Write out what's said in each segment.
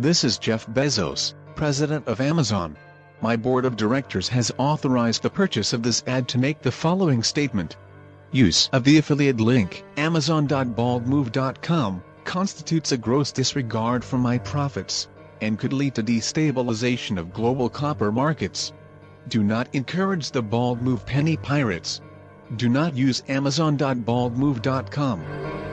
This is Jeff Bezos, president of Amazon. My board of directors has authorized the purchase of this ad to make the following statement. Use of the affiliate link, amazon.baldmove.com, constitutes a gross disregard for my profits, and could lead to destabilization of global copper markets. Do not encourage the bald move penny pirates. Do not use amazon.baldmove.com.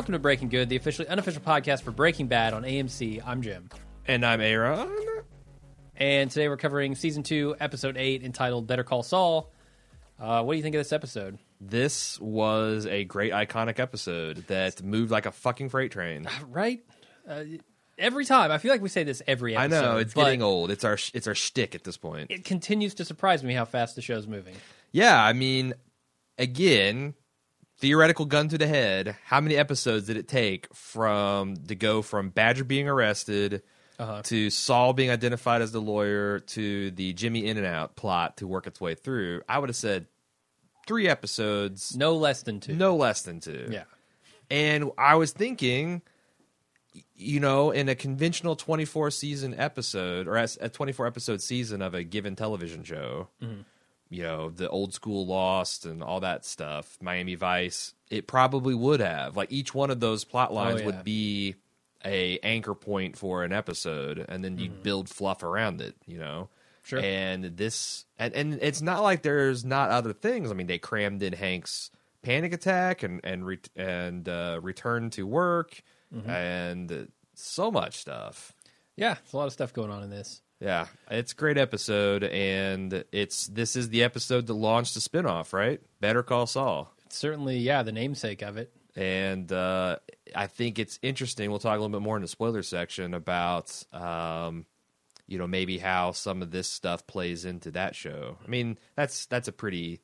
Welcome to Breaking Good, the officially unofficial podcast for Breaking Bad on AMC. I'm Jim, And I'm Aaron. and today we're covering season two, episode eight, entitled "Better Call Saul." Uh, what do you think of this episode? This was a great iconic episode that moved like a fucking freight train. Right? Uh, every time, I feel like we say this every I episode. know it's getting old. It's our it's our shtick at this point. It continues to surprise me how fast the show's moving. Yeah, I mean, again, theoretical gun to the head. How many episodes did it take from to go from Badger being arrested Uh-huh. to Saul being identified as the lawyer to the Jimmy In and Out plot to work its way through? I would have said three episodes, No less than two. no less than two. Yeah. And I was thinking, you know, in a conventional 24 season episode or a 24 episode season of a given television show, Mm-hmm. You know, the old school Lost and all that stuff, Miami Vice, it probably would have. Like each one of those plot lines Oh, yeah. would be a anchor point for an episode and then you'd build fluff around it, you know. Sure. And this and, and it's not like there's not other things. I mean, they crammed in Hank's panic attack and and re- and uh, return to work Mm-hmm. and so much stuff. Yeah, there's a lot of stuff going on in this. Yeah, it's a great episode, and it's this is the episode that launched the spinoff, right? Better Call Saul, It's certainly, yeah, the namesake of it. and uh, I think it's interesting. We'll talk a little bit more in the spoiler section about, um, you know, maybe how some of this stuff plays into that show. I mean, that's that's a pretty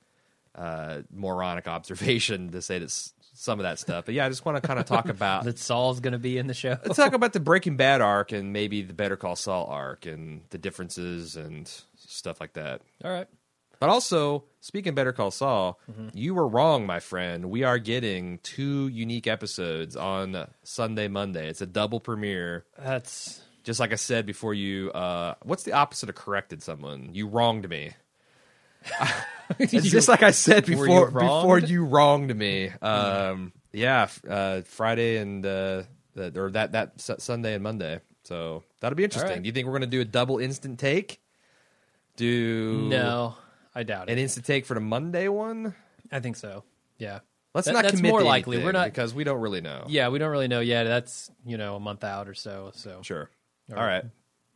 uh, moronic observation to say that some of that stuff, but yeah, I just want to kind of talk about That Saul's going to be in the show. Let's talk about the Breaking Bad arc and maybe the Better Call Saul arc and the differences and stuff like that. All right. But also, speaking of Better Call Saul, Mm-hmm. you were wrong, my friend. We are getting two unique episodes on Sunday, Monday. It's a double premiere. That's Just like I said before you, uh, what's the opposite of corrected someone? You wronged me. It's just like I said Were you before before you wronged me. Um, yeah, uh, Friday and uh, the, or that that Su- Sunday and Monday. So that'll be interesting. right. Do you think we're going to do a double instant take? Do no, I doubt it. an instant take for the Monday one? I think so. Yeah. Let's That- not that's more likely. We're not- because we don't really know. Yeah, we don't really know yet. That's you know a month out or so. So Sure. All All right. right.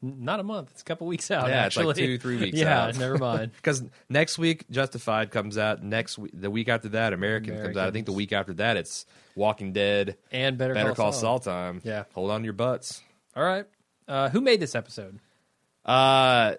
Not a month. It's a couple weeks out. Yeah, it's like two, three weeks yeah, out. never mind. Because next week Justified comes out. Next week, the week after that, American comes out. I think the week after that, it's Walking Dead. And better, Better call, Call Saul. Saul time. Yeah. Hold on to your butts. All right. Uh, who made this episode? Uh,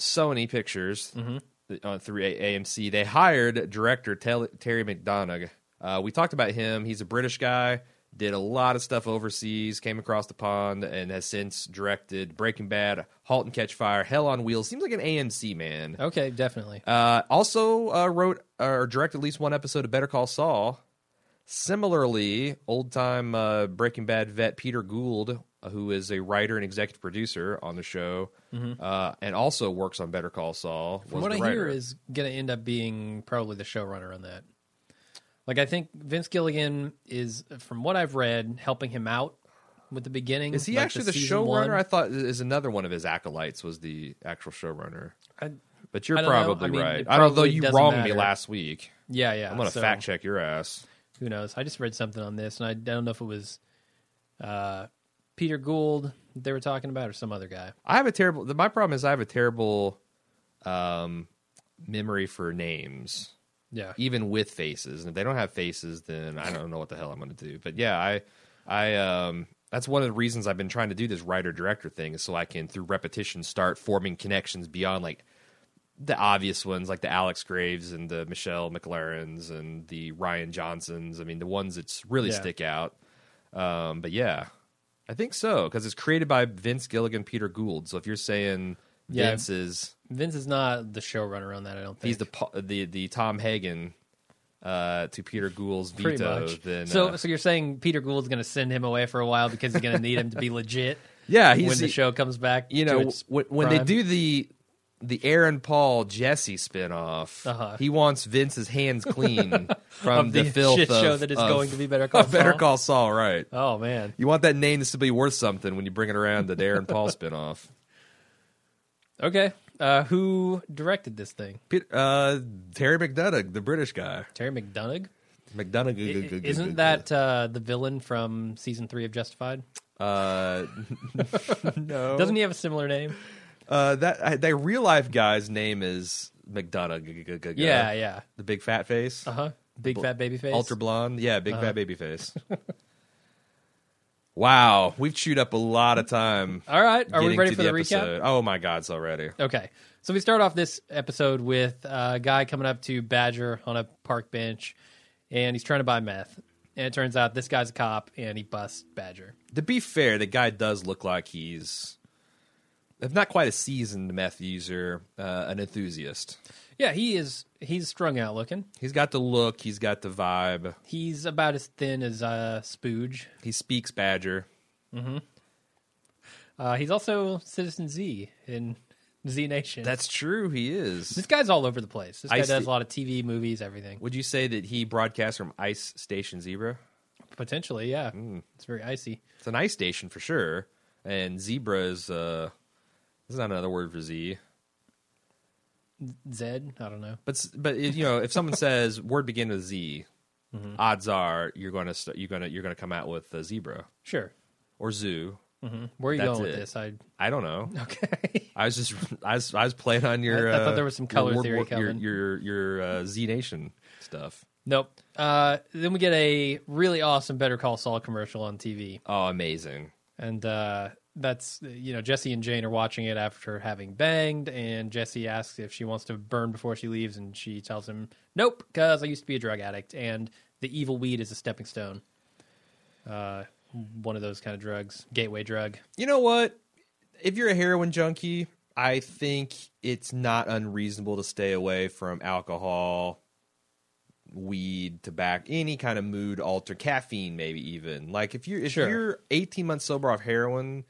Sony Pictures Mm-hmm. uh, through A- AMC. They hired director Terry McDonough. Uh, we talked about him. He's a British guy. Did a lot of stuff overseas. Came across the pond and has since directed Breaking Bad, *Halt and Catch Fire*, *Hell on Wheels*. Seems like an AMC man. Okay, definitely. Uh, also uh, wrote or directed at least one episode of Better Call Saul. Similarly, old time uh, Breaking Bad vet Peter Gould, uh, who is a writer and executive producer on the show, uh, and also works on Better Call Saul. Mm-hmm. From what I the hear, is going to end up being probably the showrunner on that. Like I think Vince Gilligan is, from what I've read, helping him out with the beginning. is he like actually the, season showrunner? one. I thought is another one of his acolytes was the actual showrunner. I- But you're probably I mean, right. it I don't know. You wronged me last week. yeah, yeah. I'm gonna so fact check your ass. Who knows? I just read something on this, and I don't know if it was uh, Peter Gould they were talking about or some other guy. I have a terrible. My problem is I have a terrible um, memory for names. Yeah. even with faces. And if they don't have faces, then I don't know what the hell I'm going to do. But yeah, I, I, um, that's one of the reasons I've been trying to do this writer director thing is so I can through repetition start forming connections beyond like the obvious ones like the Alex Graves and the Michelle MacLarens and the Rian Johnsons. I mean the ones that really Yeah. stick out. Um, but yeah, I think so because it's created by Vince Gilligan, Peter Gould. So if you're saying Yeah. Vince is Vince is not the showrunner on that. I don't think he's the pa- the the Tom Hagen uh, to Peter Gould's pretty veto, much. then so, uh, so you're saying Peter Gould's going to send him away for a while because he's going to need him to be legit yeah, he's when the show comes back. you know when, when they prime? do the the Aaron Paul Jesse spinoff, Uh-huh. he wants Vince's hands clean from of the, filth shit of, show that is of- going to be Better Call of Better Saul. Call Saul, right? Oh man. You want that name to be worth something when you bring it around to the Aaron Paul spinoff. Okay. Uh, who directed this thing? Pete- Uh, Terry McDonough, the British guy. Terry McDonough. McDonough, I- Isn't that uh, the villain from season three of Justified? uh, no? Doesn't he have a similar name? Uh, that that real life guy's name is McDonough. Yeah, yeah. the big fat face, Uh huh. Big fat baby face. ultra blonde. Yeah, big Uh-huh. fat baby face. wow, we've chewed up a lot of time. All right. Are we ready for the, episode. recap? Oh my god, it's already. Okay. So we start off this episode with a guy coming up to Badger on a park bench, and he's trying to buy meth. And it turns out this guy's a cop, and he busts Badger. To be fair, the guy does look like he's, if not quite a seasoned meth user, uh, an enthusiast. Yeah, he is. He's strung out looking. He's got the look. He's got the vibe. He's about as thin as uh, Spooge. He speaks Badger. Mm-hmm. Uh, he's also Citizen Z in Z Nation. That's true. He is. this guy's all over the place. This guy Ice- does a lot of TV, movies, everything. Would you say that he broadcasts from Ice Station Zebra? Potentially, yeah. It's very icy. It's an ice station for sure. And zebra is uh this is not another word for Z. Zed, I don't know. But but you know, if someone says word begin with Z, odds are you're going to st- you're going to you're going to come out with a zebra Sure. or zoo. Where are you That's going with it. this? I I don't know. okay. I was just I was I was playing on your. I- I thought uh, there was some color World theory War- your your your uh, Z Nation stuff. nope. Uh, then we get a really awesome Better Call Saul commercial on TV, Oh, amazing! and uh, that's you know Jesse and Jane are watching it after having banged, and Jesse asks if she wants to burn before she leaves, and she tells him nope because I used to be a drug addict, and the evil weed is a stepping stone. Uh, one of those kind of drugs, gateway drug. You know what? If you're a heroin junkie, I think it's not unreasonable to stay away from alcohol, weed, tobacco, any kind of mood alter, caffeine, maybe even. Like if you're if Sure. you're 18 months sober off heroin,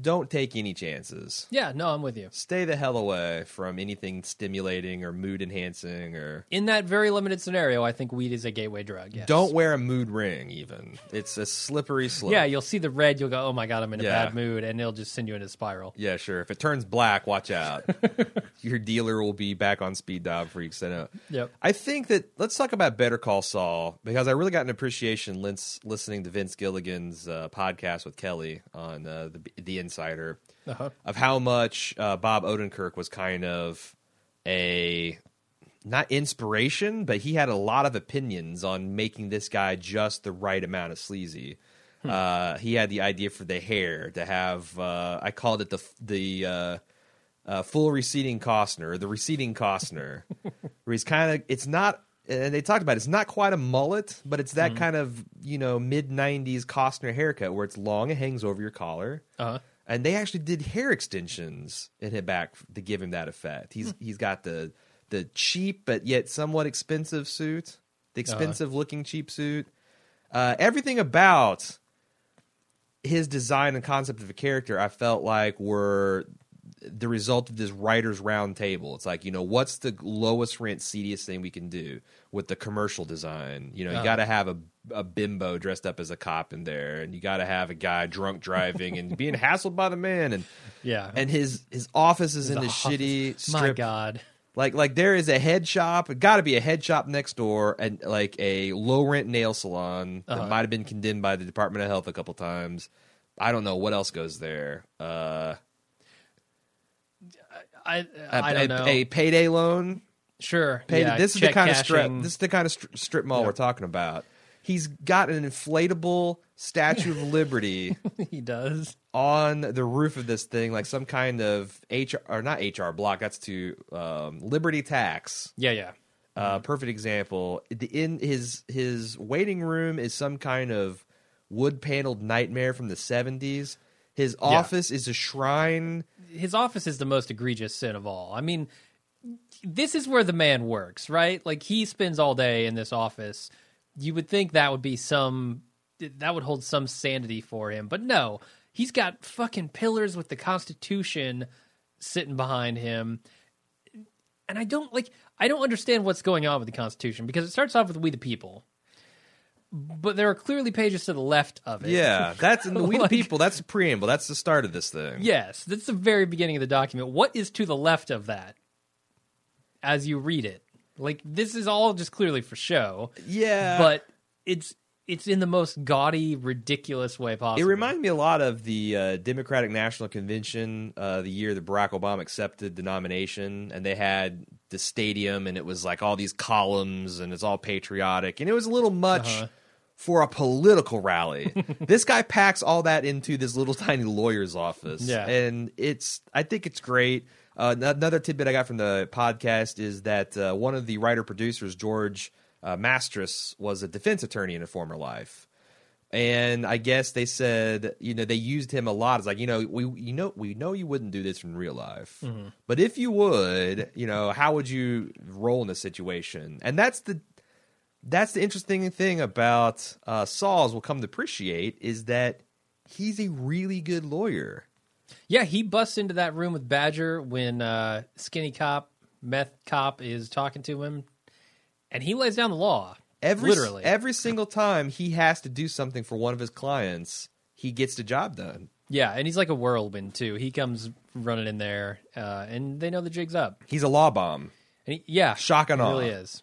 don't take any chances. Yeah, no, I'm with you. Stay the hell away from anything stimulating or mood enhancing or In that very limited scenario, I think weed is a gateway drug. Yes. don't wear a mood ring even. It's a slippery slope. Yeah, you'll see the red. You'll go, "Oh my god, I'm in a Yeah. bad mood," and it'll just send you in a spiral. Yeah, sure. If it turns black, watch out. Your dealer will be back on speed dial before you send out. Yep. I think that let's talk about Better Call Saul because I really got an appreciation lis- listening to Vince Gilligan's uh, podcast with Kelly on uh, the the Insider Uh-huh. of how much uh, Bob Odenkirk was kind of a not inspiration, but he had a lot of opinions on making this guy just the right amount of sleazy. Uh, he had the idea for the hair to have. Uh, I called it the the uh, uh, full receding Costner, the receding Costner, where he's kind of. It's not. And they talked about it, it's not quite a mullet, but it's that kind of you know mid '90s Costner haircut where it's long and hangs over your collar. Uh-huh. And they actually did hair extensions in his back to give him that effect. He's Hmm. he's got the the cheap but yet somewhat expensive suit, the Uh-huh. expensive looking cheap suit. Uh, everything about his design and concept of a character, I felt like were the result of this writers' round table. It's like you know what's the lowest rent, seediest thing we can do with the commercial design. You know, you Uh-huh. got to have a a bimbo dressed up as a cop in there, and you got to have a guy drunk driving and being hassled by the man, and Yeah. and his his office is in The shitty My. God. Like like there is a head shop, got to be a head shop next door, and like a low rent nail salon Uh-huh. that might have been condemned by the Department of Health a couple times. I don't know what else goes there. Uh, I a, I don't know. a payday loan. sure. Yeah, this is the kind of strip. This is the kind of strip mall Yeah. we're talking about. He's got an inflatable Statue of Liberty he does. on the roof of this thing, like some kind of HR or not HR block. That's to um, Liberty Tax. Yeah, yeah. Uh, perfect example. In his his waiting room is some kind of wood paneled nightmare from the seventies. His office is a shrine. his office is the most egregious sin of all. I mean, this is where the man works, right? Like he spends all day in this office. You would think that would be some that would hold some sanity for him, but no. He's got fucking pillars with the Constitution sitting behind him. And I don't like I don't understand what's going on with the Constitution because it starts off with we the people. But there are clearly pages to the left of it. Yeah, that's in the We the People. That's the preamble. That's the start of this thing. Yes, that's the very beginning of the document. What is to the left of that as you read it? Like this is all just clearly for show, yeah. but it's it's in the most gaudy, ridiculous way possible. It reminded me a lot of the uh, Democratic National Convention, uh, the year that Barack Obama accepted the nomination, and they had the stadium, and it was like all these columns, and it's all patriotic, and it was a little much Uh-huh. for a political rally. this guy packs all that into this little tiny lawyer's office, Yeah. and it's I think it's great. Uh, another tidbit I got from the podcast is that uh, one of the writer producers, George uh, Mastras, was a defense attorney in a former life and I guess they said, you know, they used him a lot. It's like, you know, we, you know, we know you wouldn't do this in real life, but if you would, you know, how would you roll in this situation? And that's the, that's the interesting thing about uh, Saul's. We'll come to appreciate is that he's a really good lawyer. Yeah, he busts into that room with Badger when uh, Skinny Cop, Meth Cop is talking to him, and he lays down the law. Every literally. every single time he has to do something for one of his clients, he gets the job done. yeah, and he's like a whirlwind too. He comes running in there, uh, and they know the jig's up. He's a law bomb. And he, yeah, Shock and awe. really is.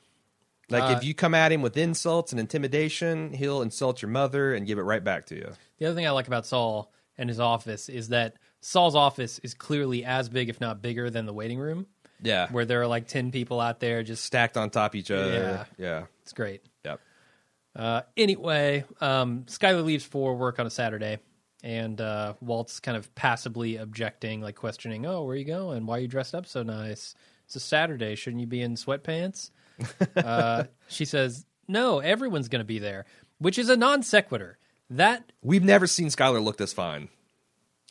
Like Uh, if you come at him with insults and intimidation, he'll insult your mother and give it right back to you. The other thing I like about Saul and his office is that Saul's office is clearly as big, if not bigger, than the waiting room, Yeah. where there are like 10 people out there. Just, stacked on top of each other. Yeah. Yeah. it's great. Yep. Uh, anyway, um, Skylar leaves for work on a Saturday, and uh, Walt's kind of passively objecting, like questioning, Oh, where are you going? Why are you dressed up so nice? It's a Saturday. Shouldn't you be in sweatpants? uh, she says, No, everyone's going to be there, which is a non sequitur. That, We've never seen Skylar look this fine.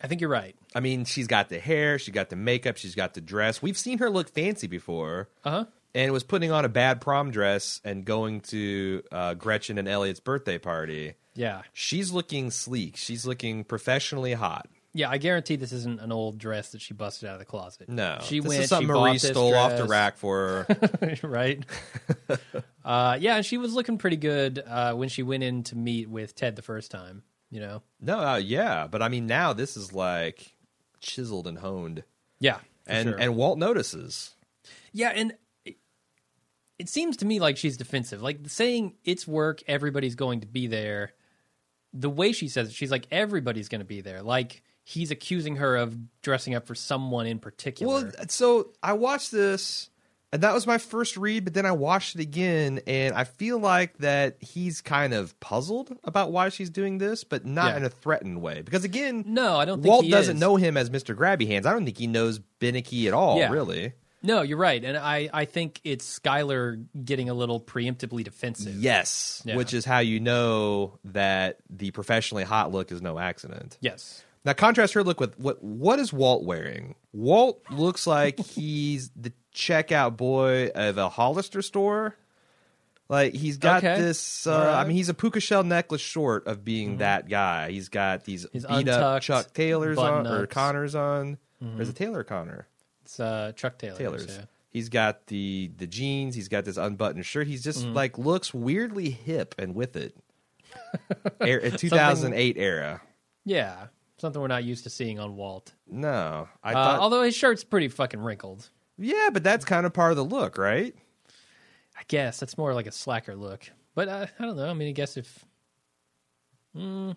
I think you're right. I mean, she's got the hair, she's got the makeup, she's got the dress. We've seen her look fancy before. Uh huh. And was putting on a bad prom dress and going to uh, Gretchen and Elliot's birthday party. Yeah. She's looking sleek. She's looking professionally hot. Yeah, I guarantee this isn't an old dress that she busted out of the closet. No, she this went. is something she Marie stole off the rack for her. right? uh, yeah, and she was looking pretty good uh, when she went in to meet with Ted the first time. You know, no, uh, yeah, but I mean, now this is like chiseled and honed, yeah, and sure. and Walt notices. yeah, and it, it seems to me like she's defensive, like saying it's work, everybody's going to be there. The way she says it, she's like everybody's going to be there, like he's accusing her of dressing up for someone in particular. Well, so I watched this, and that was my first read. But then I watched it again, and I feel like that he's kind of puzzled about why she's doing this, but not Yeah. in a threatened way. Because again, no, I don't think Walt doesn't is. know him as Mister Grabby Hands. I don't think he knows Beneke at all. Yeah. Really. No, you're right, and I I think it's Skylar getting a little preemptively defensive. Yes, Yeah. which is how you know that the professionally hot look is no accident. Yes. Now contrast her look with what what is Walt wearing? Walt looks like he's the checkout boy of a Hollister store. Like he's got Okay. this. Uh, right. Mm-hmm. I mean, he's a puka shell necklace short of being that guy. He's got these His beat up Chuck Taylors on or button-ups. Mm-hmm. Connors on. Or is it Taylor or Connor? It's uh, Chuck Taylor. Taylor's. yeah. He's got the the jeans. He's got this unbuttoned shirt. He's just Mm-hmm. like looks weirdly hip and with it. Air, 2008 era. Yeah, something we're not used to seeing on Walt. No, I Uh, thought. although his shirt's pretty fucking wrinkled. Yeah, but that's kind of part of the look, right? I guess that's more like a slacker look. But uh, I don't know. I mean, I guess if. Mm,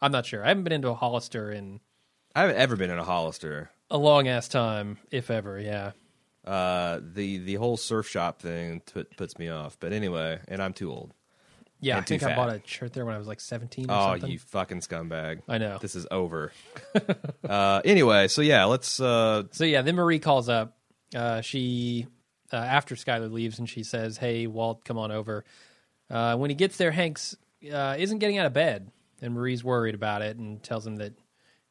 I'm not sure. I haven't been into a Hollister in I haven't ever been in a Hollister. a long ass time, if ever. Yeah. Uh, the the whole surf shop thing t- puts me off. But anyway, and I'm too old. Yeah, I think I bought a shirt there when I was like 17 or Oh, something. you fucking scumbag! I know. This is over. uh, anyway, so yeah, let's. Uh, So yeah, then Marie calls up. Uh, she uh, after Skylar leaves, and she says, "Hey, Walt, come on over." Uh, when he gets there, Hanks uh, isn't getting out of bed, and Marie's worried about it and tells him that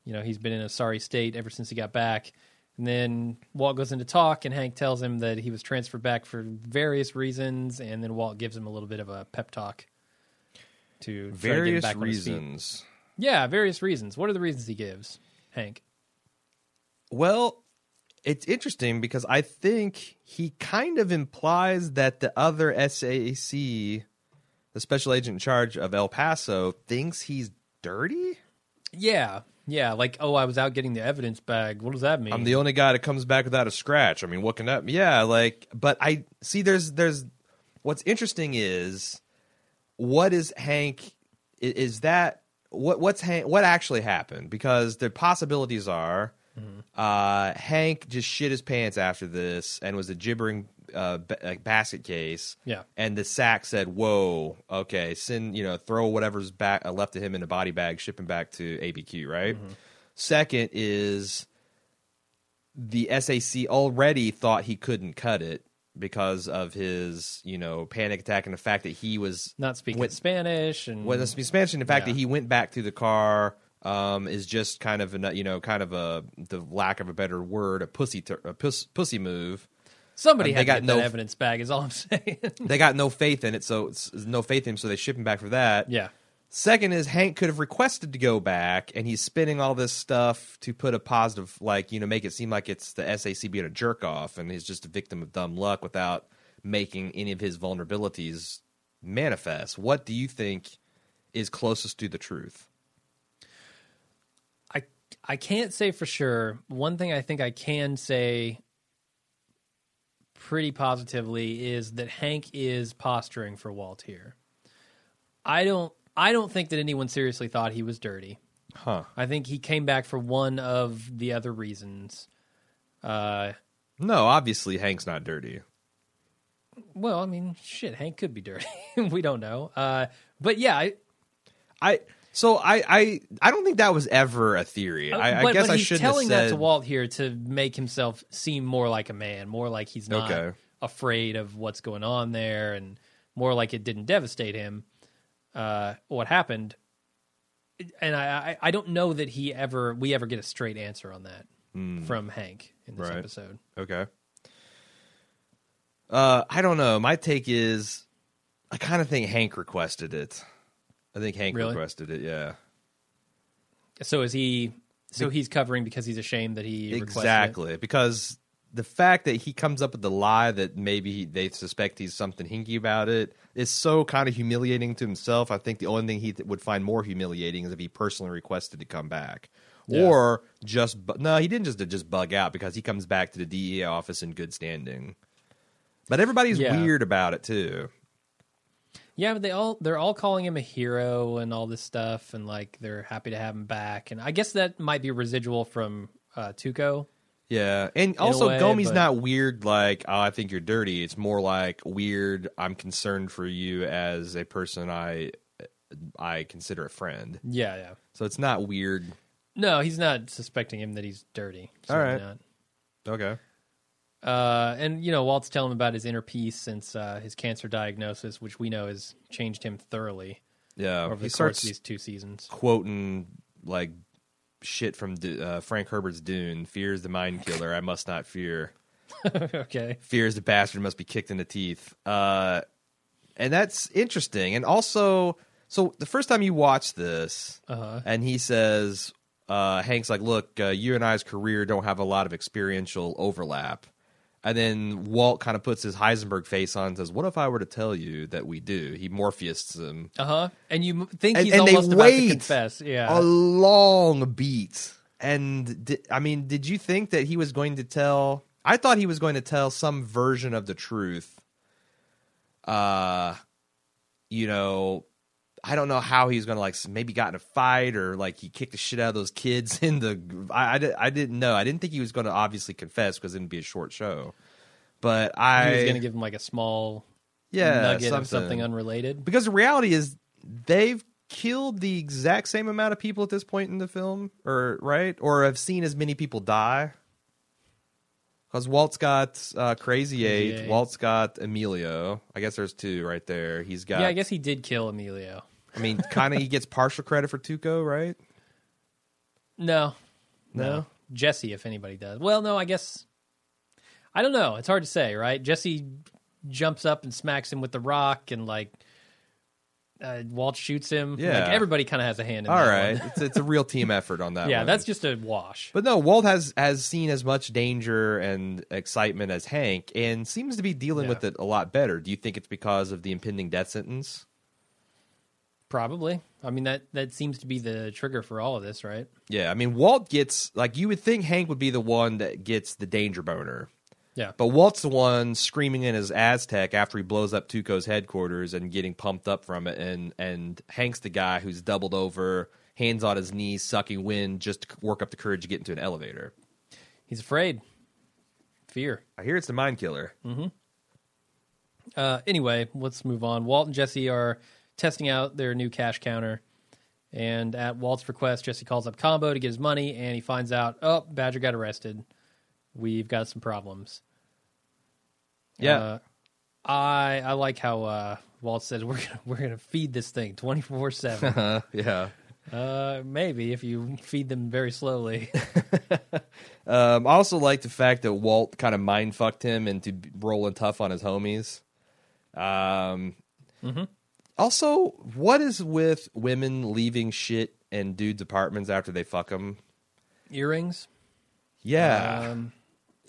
you know he's been in a sorry state ever since he got back. And then Walt goes into talk, and Hank tells him that he was transferred back for various reasons, and then Walt gives him a little bit of a pep talk to try to get him various back on his feet. reasons. Yeah, various reasons. What are the reasons he gives, Hank? Well, it's interesting because I think he kind of implies that the other SAC, the special agent in charge of El Paso, thinks he's dirty. Yeah, yeah. Like, oh, I was out getting the evidence bag. What does that mean? I'm the only guy that comes back without a scratch. I mean, what can that? Yeah, like, but I see. There's, there's. What's interesting is, what is Hank? Is that what? What's Hank? What actually happened? Because the possibilities are, uh, Hank just shit his pants after this and was a gibbering uh, like basket case. Yeah. And the SAC said, "Whoa, okay, send you know, throw whatever's back uh, left to him in a body bag, ship him back to ABQ." Right. Second is the SAC already thought he couldn't cut it because of his, you know, panic attack and the fact that he was not speaking went- Spanish and well, the expansion, the fact Yeah. that he went back to the car um, is just kind of a, you know, kind of a the lack of a better word, a pussy, tur a puss, pussy move. somebody they had got no- evidence bag. Is all I'm saying. They got no faith in it, so no faith in him, so they ship him back for that. yeah, Second is Hank could have requested to go back, and he's spinning all this stuff to put a positive, like you know, make it seem like it's the SAC being a jerk off, and he's just a victim of dumb luck without making any of his vulnerabilities manifest. What do you think is closest to the truth? I I can't say for sure. One thing I think I can say pretty positively is that Hank is posturing for Walt here. I don't I don't think that anyone seriously thought he was dirty. Huh? I think he came back for one of the other reasons. Uh, No, obviously Hank's not dirty. well, I mean, shit, Hank could be dirty. we don't know. Uh, but yeah, I, I so I I I don't think that was ever a theory. I, I Uh, guess but I he's should telling have that said, to Walt here to make himself seem more like a man, more like he's not Okay. afraid of what's going on there, and more like it didn't devastate him. Uh, what happened? And I, I, I don't know that he ever we ever get a straight answer on that from Hank in this. Right. episode. Okay. Uh, I don't know. My take is, I kind of think Hank requested it. I think Hank Really? requested it. Yeah, So is he? So he's covering because he's ashamed that he requested it? exactly. Because the fact that he comes up with the lie that maybe he, they suspect he's something hinky about it is so kind of humiliating to himself. I think the only thing he th- would find more humiliating is if he personally requested to come back. Yeah. Or just bu- no, he didn't just just bug out because he comes back to the DEA office in good standing. But everybody's Yeah. weird about it too. Yeah, but they all they're all calling him a hero and all this stuff, and like they're happy to have him back. And I guess that might be residual from uh, Tuco. Yeah, and also way, Gomie's but- not weird like oh, I think you're dirty. It's more like weird. I'm concerned for you as a person I I consider a friend. Yeah, yeah. So it's not weird. No, he's not suspecting him that he's dirty. All right. not. Okay. Uh, and you know, Walt's telling him about his inner peace since uh, his cancer diagnosis, which we know has changed him thoroughly Yeah, over he the course starts of these two seasons. quoting like shit from uh, Frank Herbert's Dune. Fear is the mind killer. I must not fear. okay. Fear is the bastard must be kicked in the teeth. Uh, and that's interesting. And also, so the first time you watch this, Uh-huh. and he says, uh, Hank's like, look, uh, you and I's career don't have a lot of experiential overlap. And then Walt kind of puts his Heisenberg face on and says, What if I were to tell you that we do? He Morpheus him. Uh huh. And you think And- he's and almost about to confess. Yeah. A long beat. And di- I mean, did you think that he was going to tell? I thought he was going to tell some version of the truth. Uh, you know, I don't know how he's going to like maybe got in a fight or like he kicked the shit out of those kids in the. I I, I didn't know. I didn't think he was going to obviously confess because it'd be a short show. But I he was going to give him like a small Yeah, nugget something. of something unrelated. because the reality is they've killed the exact same amount of people at this point in the film, or right, or have seen as many people die. Because Walt's got uh, Crazy Eight, Eight. Walt's got Emilio. I guess there's two right there. He's got. Yeah, I guess he did kill Emilio. I mean, kind of. he gets partial credit for Tuco, right? No, No? Jesse, if anybody does. Well, no, I guess I don't know. It's hard to say, right? Jesse jumps up and smacks him with the rock, and like uh, Walt shoots him. Yeah. like, everybody kind of has a hand in All right, it's it's a real team effort on that. yeah, one. that's just a wash. But no, Walt has has seen as much danger and excitement as Hank, and seems to be dealing Yeah. with it a lot better. Do you think it's because of the impending death sentence? Probably. I mean that that seems to be the trigger for all of this, right? Yeah, I mean Walt gets like you would think Hank would be the one that gets the danger boner, Yeah. but Walt's the one screaming in his Aztek after he blows up Tuco's headquarters and getting pumped up from it, and and Hank's the guy who's doubled over, hands on his knees, sucking wind just to work up the courage to get into an elevator. He's afraid. Fear. I hear it's the mind killer. Uh, anyway, let's move on. Walt and Jesse are testing out their new cash counter. And at Walt's request, Jesse calls up Combo to get his money, and he finds out, oh, Badger got arrested. We've got some problems. Yeah. Uh, I I like how uh, Walt says we're gonna we're gonna feed this thing twenty four seven. Yeah. Uh, maybe if you feed them very slowly. Um, I also like the fact that Walt kind of mind fucked him into rolling tough on his homies. Um, Also, what is with women leaving shit in dudes' apartments after they fuck them? Earrings. Yeah, Um,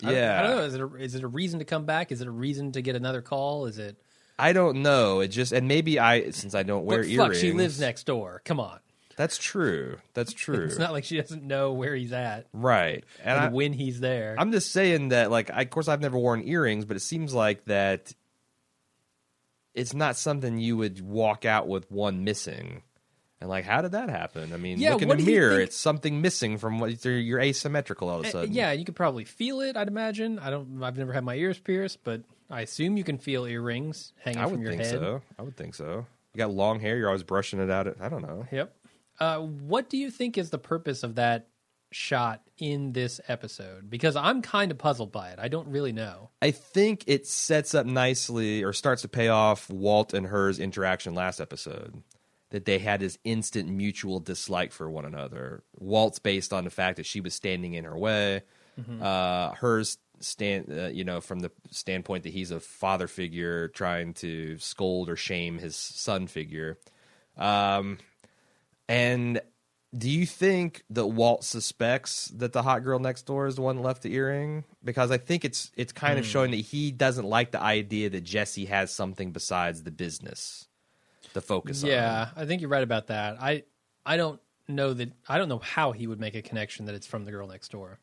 I- yeah. I, don't know. Is it a, is it a reason to come back? Is it a reason to get another call? Is it? I don't know. It just and maybe I since I don't wear But earrings. she lives next door. Come on. That's true. That's true. It's not like she doesn't know where he's at right. And and I, when he's there. I'm just saying that, like, I, of course, I've never worn earrings, but it seems like that it's not something you would walk out with one missing. And like, how did that happen? I mean, Yeah, look in the mirror; think- it's something missing from what you're, you're asymmetrical all of a Uh, sudden. yeah, you could probably feel it. I'd imagine. I don't. I've never had my ears pierced, but I assume you can feel earrings hanging I from your think head. so. I would think so. You got long hair; you're always brushing it out. I don't know. Yep. Uh, what do you think is the purpose of that shot in this episode? Because I'm kind of puzzled by it. I don't really know. I think it sets up nicely or starts to pay off Walt and her's interaction last episode. That they had this instant mutual dislike for one another. Walt's based on the fact that she was standing in her way. Uh, hers stand, uh, you know, from the standpoint that he's a father figure trying to scold or shame his son figure. Um, and do you think that Walt suspects that the hot girl next door is the one that left the earring? Because I think it's it's kind Hmm. of showing that he doesn't like the idea that Jesse has something besides the business to focus on. Yeah, I think you're right about that. I I don't know that I don't know how he would make a connection that it's from the girl next door.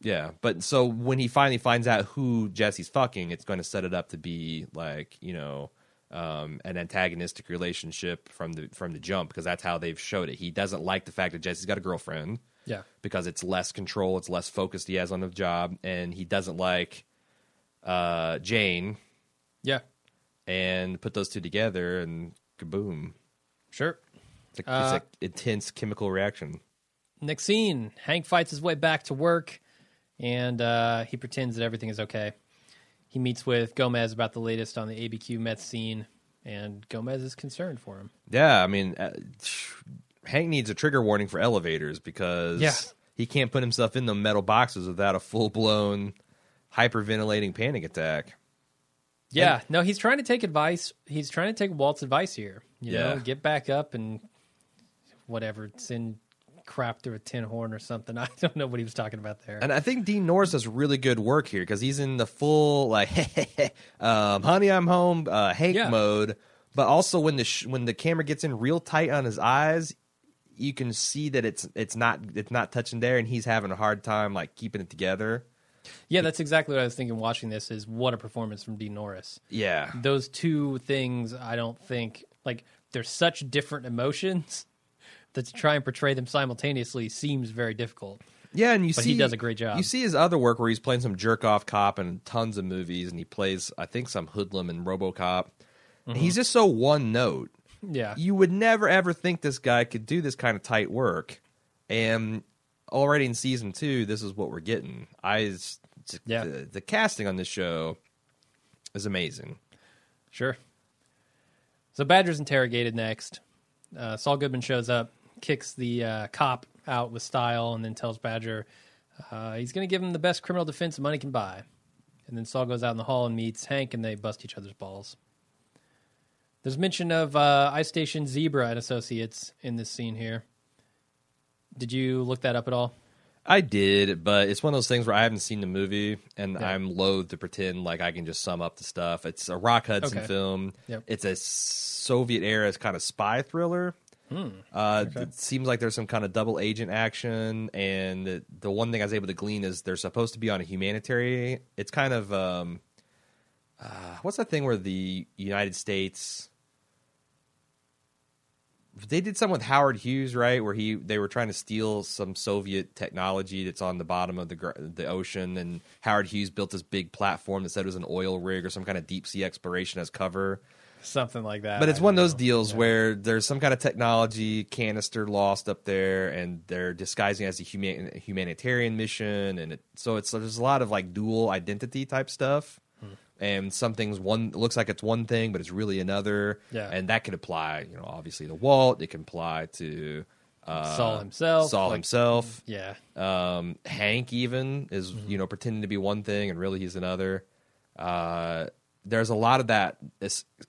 Yeah, but so when he finally finds out who Jesse's fucking, it's going to set it up to be like you know um, an antagonistic relationship from the from the jump because that's how they've showed it. He doesn't like the fact that Jesse's got a girlfriend. Yeah. because it's less control, it's less focused he has on the job, and he doesn't like uh, Jane. Yeah. And put those two together, and kaboom! Sure. It's a, Uh, it's a intense chemical reaction. Next scene, Hank fights his way back to work and uh, he pretends that everything is okay. He meets with Gomez about the latest on the ABQ meth scene, and Gomez is concerned for him. Yeah, I mean, uh, Hank needs a trigger warning for elevators because Yeah. he can't put himself in the metal boxes without a full blown hyperventilating panic attack. Yeah, no, he's trying to take advice. He's trying to take Walt's advice here. You Yeah. know, get back up and whatever, send crap through a tin horn or something. I don't know what he was talking about there. And I think Dean Norris does really good work here because he's in the full like, um, "Honey, I'm home" uh, Hank Yeah. mode, but also when the sh- when the camera gets in real tight on his eyes, you can see that it's it's not it's not touching there, and he's having a hard time like keeping it together. yeah, that's exactly what I was thinking watching this is what a performance from Dean Norris. Yeah, those two things I don't think like they're such different emotions that to try and portray them simultaneously seems very difficult. Yeah, and you But see he does a great job. You see his other work where he's playing some jerk off cop in tons of movies, and he plays I think some hoodlum in RoboCop. And he's just so one note. Yeah. You would never ever think this guy could do this kind of tight work. And already in season two, this is what we're getting. I Yeah. the, the casting on this show is amazing. Sure. So Badger's interrogated next. Uh, Saul Goodman shows up, kicks the uh, cop out with style, and then tells Badger uh, he's going to give him the best criminal defense money can buy. And then Saul goes out in the hall and meets Hank, and they bust each other's balls. There's mention of uh, Ice Station Zebra and Associates in this scene here. Did you look that up at all? I did, but it's one of those things where I haven't seen the movie, and Yeah. I'm loath to pretend like I can just sum up the stuff. It's a Rock Hudson Okay. film. Yep. It's a Soviet era kind of spy thriller. Uh, It seems like there's some kind of double agent action, and the, the one thing I was able to glean is they're supposed to be on a humanitarian. It's kind of um, uh, what's that thing where the United States they did some with Howard Hughes, right? Where he they were trying to steal some Soviet technology that's on the bottom of the the ocean, and Howard Hughes built this big platform that said it was an oil rig or some kind of deep sea exploration as cover. Something like that. But it's I one of those know. deals Yeah. where there's some kind of technology canister lost up there, and they're disguising it as a human, humanitarian mission, and it, so it's there's a lot of like dual identity type stuff. And some things one looks like it's one thing, but it's really another. Yeah. and that could apply, you know, obviously to Walt. It can apply to uh, Saul himself, Saul like- himself. Yeah. Um, Hank even is you know pretending to be one thing and really he's another. Uh, there's a lot of that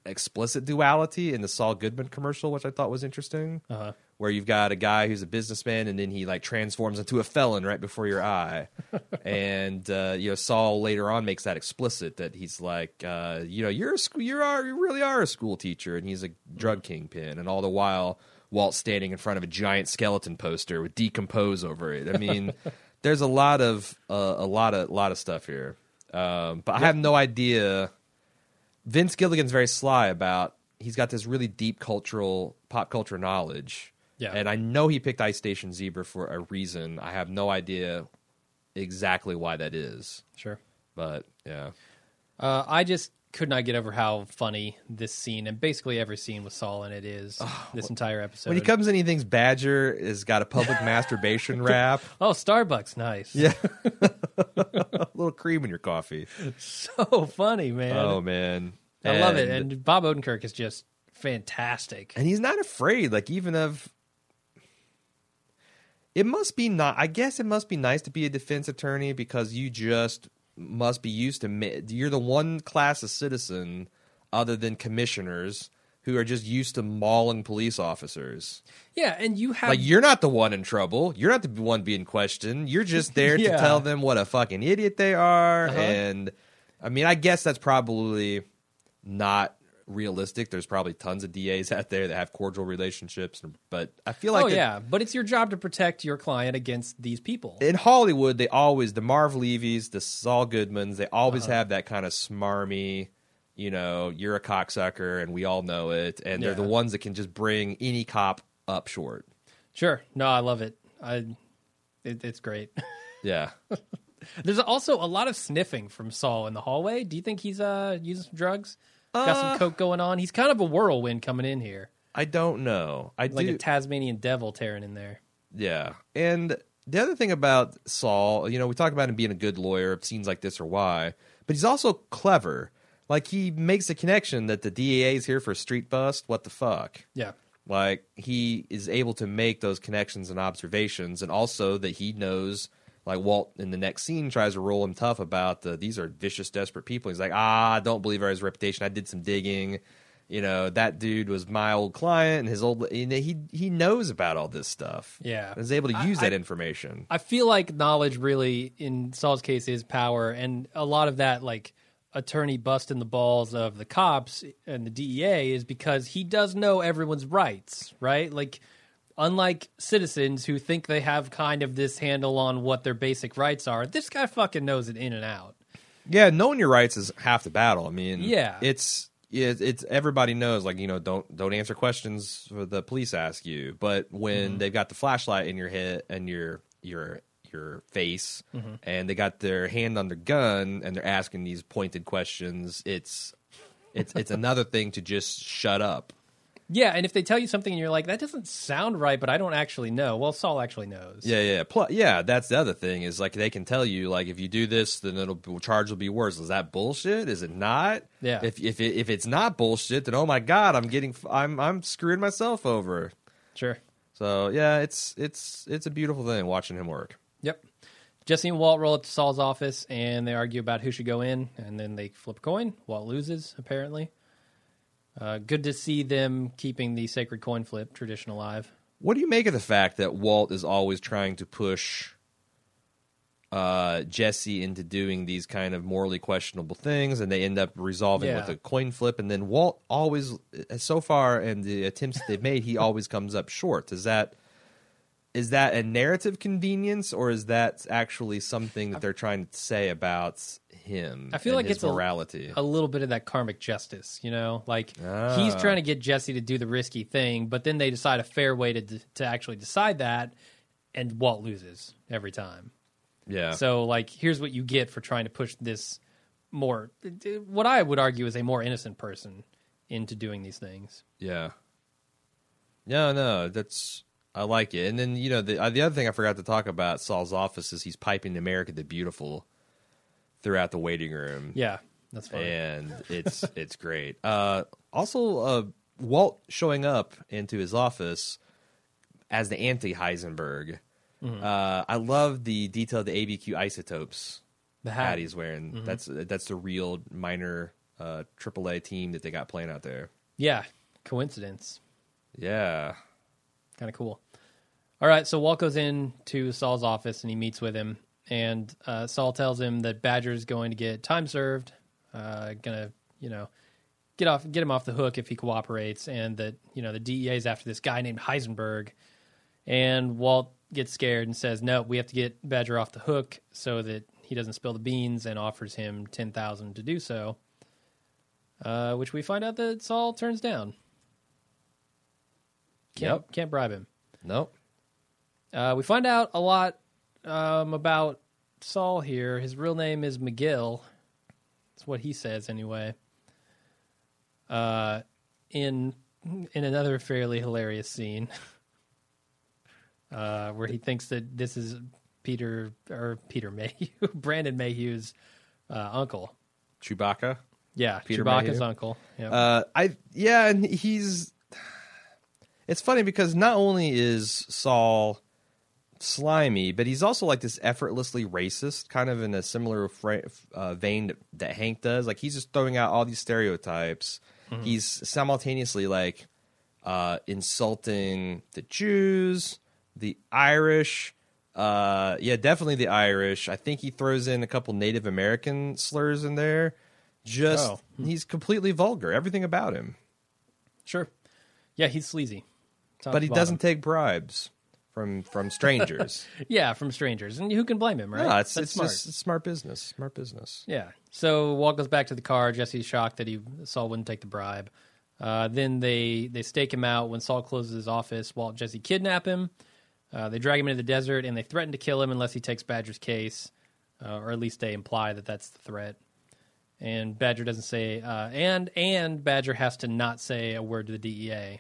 explicit duality in the Saul Goodman commercial, which I thought was interesting. Uh-huh. Where you've got a guy who's a businessman and then he like transforms into a felon right before your eye, and uh, you know Saul later on makes that explicit that he's like, uh, you know, you're a school, you are you really are a school teacher, and he's a drug kingpin, and all the while Walt's standing in front of a giant skeleton poster with decompose over it. I mean, there's a lot of uh, a lot of lot of stuff here, um, but I have no idea. Vince Gilligan's very sly about. He's got this really deep cultural pop culture knowledge, Yeah. and I know he picked Ice Station Zebra for a reason. I have no idea exactly why that is, Sure. but yeah, Uh, I just could not get over how funny this scene and basically every scene with Saul in it is oh. this entire episode. when he comes in, he thinks Badger has got a public masturbation rap. oh, Starbucks, nice. Yeah, a little cream in your coffee. So funny, man. Oh man, I love it. And- And Bob Odenkirk is just fantastic. and he's not afraid like even of it must be not i guess it must be nice to be a defense attorney because you just must be used to you're the one class of citizen other than commissioners who are just used to mauling police officers Yeah, and you have like you're not the one in trouble you're not the one being questioned you're just there Yeah. to tell them what a fucking idiot they are Uh-huh. and i mean i guess that's probably not realistic there's probably tons of das out there that have cordial relationships but i feel like oh it- yeah, but it's your job to protect your client against these people. in hollywood they always the marv levy's the saul goodmans they always Uh-huh. have that kind of smarmy you know you're a cocksucker and we all know it and they're the ones that can just bring any cop up short sure, no, I love it. I, it, it's great. yeah There's also a lot of sniffing from Saul in the hallway. Do you think he's uh using some drugs? Got Uh, some coke going on. He's kind of a whirlwind coming in here, i don't know i like do a Tasmanian devil tearing in there. Yeah. And the other thing about Saul, you know, we talk about him being a good lawyer, scenes like this or why, but he's also clever. Like he makes a connection that the DEA is here for a street bust. What the fuck? Yeah, Like he is able to make those connections and observations, and also that he knows. Like Walt in the next scene tries to roll him tough about the these are vicious, desperate people. He's like, ah, I don't believe his reputation. I did some digging. You know, that dude was my old client, and his old. He he knows about all this stuff. Yeah. and is able to I- use that I- information. I feel like knowledge really, in Saul's case, is power, and a lot of that, like attorney busting the balls of the cops and the DEA, is because he does know everyone's rights, right? Like, unlike citizens who think they have kind of this handle on what their basic rights are, this guy fucking knows it in and out. Yeah, knowing your rights is half the battle. I mean, Yeah. it's it's, it's everybody knows like you know don't don't answer questions the police ask you, but when Mm-hmm. they've got the flashlight in your head and your your your face, and they got their hand on their gun and they're asking these pointed questions, it's it's it's another thing to just shut up. Yeah, and if they tell you something and you're like, that doesn't sound right, but I don't actually know. Well, Saul actually knows. Yeah, yeah. Plus, yeah, that's the other thing is like they can tell you like if you do this, then it'll charge will be worse. Is that bullshit? Is it not? Yeah. If if it, if it's not bullshit, then oh my god, I'm getting I'm I'm screwing myself over. Sure. So yeah, it's it's it's a beautiful thing watching him work. Yep. Jesse and Walt roll up to Saul's office and they argue about who should go in, and then they flip a coin. Walt loses, apparently. Uh, good to see them keeping the sacred coin flip tradition alive. What do you make of the fact that Walt is always trying to push uh, Jesse into doing these kind of morally questionable things, and they end up resolving Yeah. with a coin flip? And then Walt always, so far, and the attempts they've made, he always comes up short. Is that is that a narrative convenience, or is that actually something that they're trying to say about him? I feel like it's a- morality. A little bit of that karmic justice, you know? Like, Ah. he's trying to get Jesse to do the risky thing, but then they decide a fair way to, to actually decide that, and Walt loses every time. yeah. So, like, here's what you get for trying to push this more, what I would argue is a more innocent person into doing these things. Yeah. No, no, that's I like it. And then you know the uh, the other thing I forgot to talk about Saul's office is he's piping America the Beautiful throughout the waiting room. Yeah, that's fine. and it's it's great. Uh, also, uh, Walt showing up into his office as the anti Heisenberg. Mm-hmm. Uh, I love the detail of the ABQ isotopes the hat he's wearing. Mm-hmm. That's that's the real minor uh, AAA team that they got playing out there. Yeah, coincidence. Yeah. Kind of cool. All right, so Walt goes in to Saul's office and he meets with him, and uh, Saul tells him that Badger's going to get time served, uh, gonna you know get off get him off the hook if he cooperates, and that you know the DEA is after this guy named Heisenberg, and Walt gets scared and says, "No, we have to get Badger off the hook so that he doesn't spill the beans," and offers him ten thousand to do so. Uh, which we find out that Saul turns down. Can't, Yep. can't bribe him. Nope. Uh, we find out a lot um, about Saul here. His real name is McGill. That's what he says anyway. Uh, in in another fairly hilarious scene, uh, where he thinks that this is Peter or Peter Mayhew, Brandon Mayhew's uh, uncle. Chewbacca. Yeah, Peter Chewbacca's Mayhew? uncle. Yep. Uh, I yeah, and he's. It's funny because not only is Saul slimy, but he's also like this effortlessly racist, kind of in a similar fra- uh, vein that Hank does. Like he's just throwing out all these stereotypes. He's simultaneously like uh, insulting the Jews, the Irish. Uh, yeah, definitely the Irish. I think he throws in a couple Native American slurs in there. Just Oh. he's completely vulgar. Everything about him, sure. Yeah, he's sleazy. Top but he bottom. doesn't take bribes from from strangers. Yeah, from strangers, and who can blame him, right? no, it's That's it's smart. just it's smart business. Smart business. Yeah. So Walt goes back to the car. Jesse's shocked that he Saul wouldn't take the bribe. Uh, then they they stake him out. When Saul closes his office, Walt and Jesse kidnap him. Uh, they drag him into the desert and they threaten to kill him unless he takes Badger's case, uh, or at least they imply that that's the threat. And Badger doesn't say, uh, and and Badger has to not say a word to the DEA.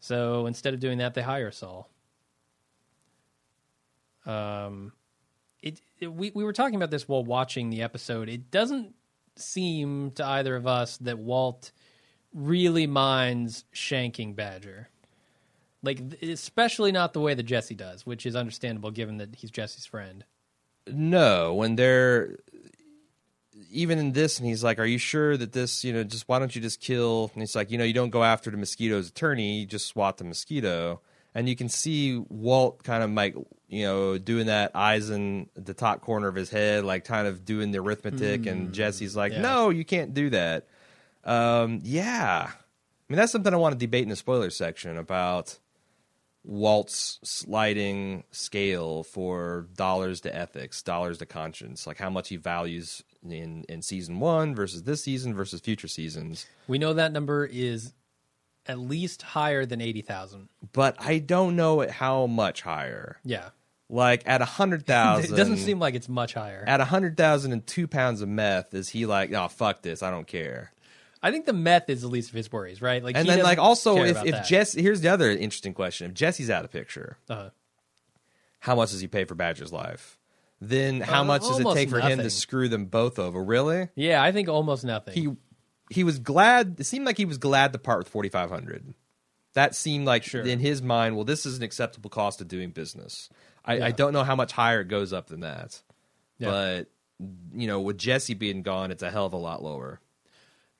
So instead of doing that, they hire Saul. Um, it, it- we we were talking about this while watching the episode. It doesn't seem to either of us that Walt really minds shanking Badger. Like especially not the way that Jesse does, which is understandable given that he's Jesse's friend. No, when they're even in this, and he's like, "Are you sure that this? You know, just why don't you just kill?" And he's like, "You know, you don't go after the mosquito's attorney; you just swat the mosquito." And you can see Walt kind of like, you know, doing that eyes in the top corner of his head, like kind of doing the arithmetic. And Jesse's like, yeah. "No, you can't do that." Um, yeah, I mean that's something I want to debate in the spoiler section about Walt's sliding scale for dollars to ethics, dollars to conscience, like how much he values in in season one versus this season versus future seasons. We know that number is at least higher than eighty thousand. But I don't know how much higher. Yeah, Like at a hundred thousand, it doesn't seem like it's much higher. at a hundred thousand and two pounds of meth. Is he like, oh fuck this, I don't care? I think the meth is the least of his worries, right? Like, and then like also if if that. Jesse here's the other interesting question: if Jesse's out of the picture, Uh-huh. how much does he pay for Badger's life? Then how Uh, much does it take for him to screw them both over? Really? yeah, I think almost nothing. He he was glad. It seemed like he was glad to part with forty five hundred. That seemed like Sure. in his mind. Well, this is an acceptable cost of doing business. I, Yeah. I don't know how much higher it goes up than that, Yeah. but you know, with Jesse being gone, it's a hell of a lot lower.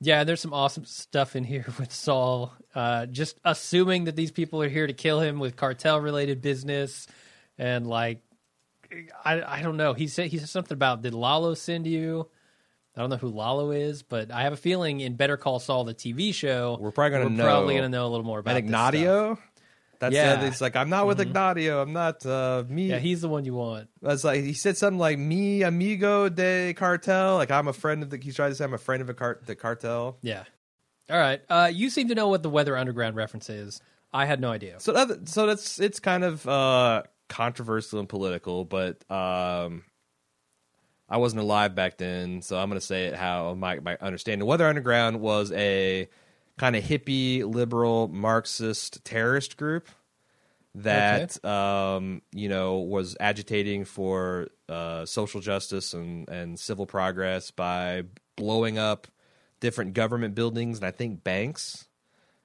Yeah, there's some awesome stuff in here with Saul. Uh, just assuming that these people are here to kill him with cartel related business, and like, I I don't know. He said he said something about did Lalo send you? I don't know who Lalo is, but I have a feeling in Better Call Saul, the TV show, We're probably gonna know. probably gonna know a little more about And. Ignacio. That's Yeah. Mm-hmm. it's like I'm not with Ignacio. I'm not uh, me. Yeah, he's the one you want. It's like he said something like "me amigo de cartel." Like I'm a friend of the. He's trying to say I'm a friend of a car, the cartel. Yeah. All right. Uh, you seem to know what the Weather Underground reference is. I had no idea. So other, so that's it's kind of uh, controversial and political, but um, I wasn't alive back then, so I'm going to say it how my my understanding. Weather Underground was a kind of hippie, liberal, Marxist terrorist group that um, you know was agitating for uh, social justice and and civil progress by blowing up different government buildings and I think banks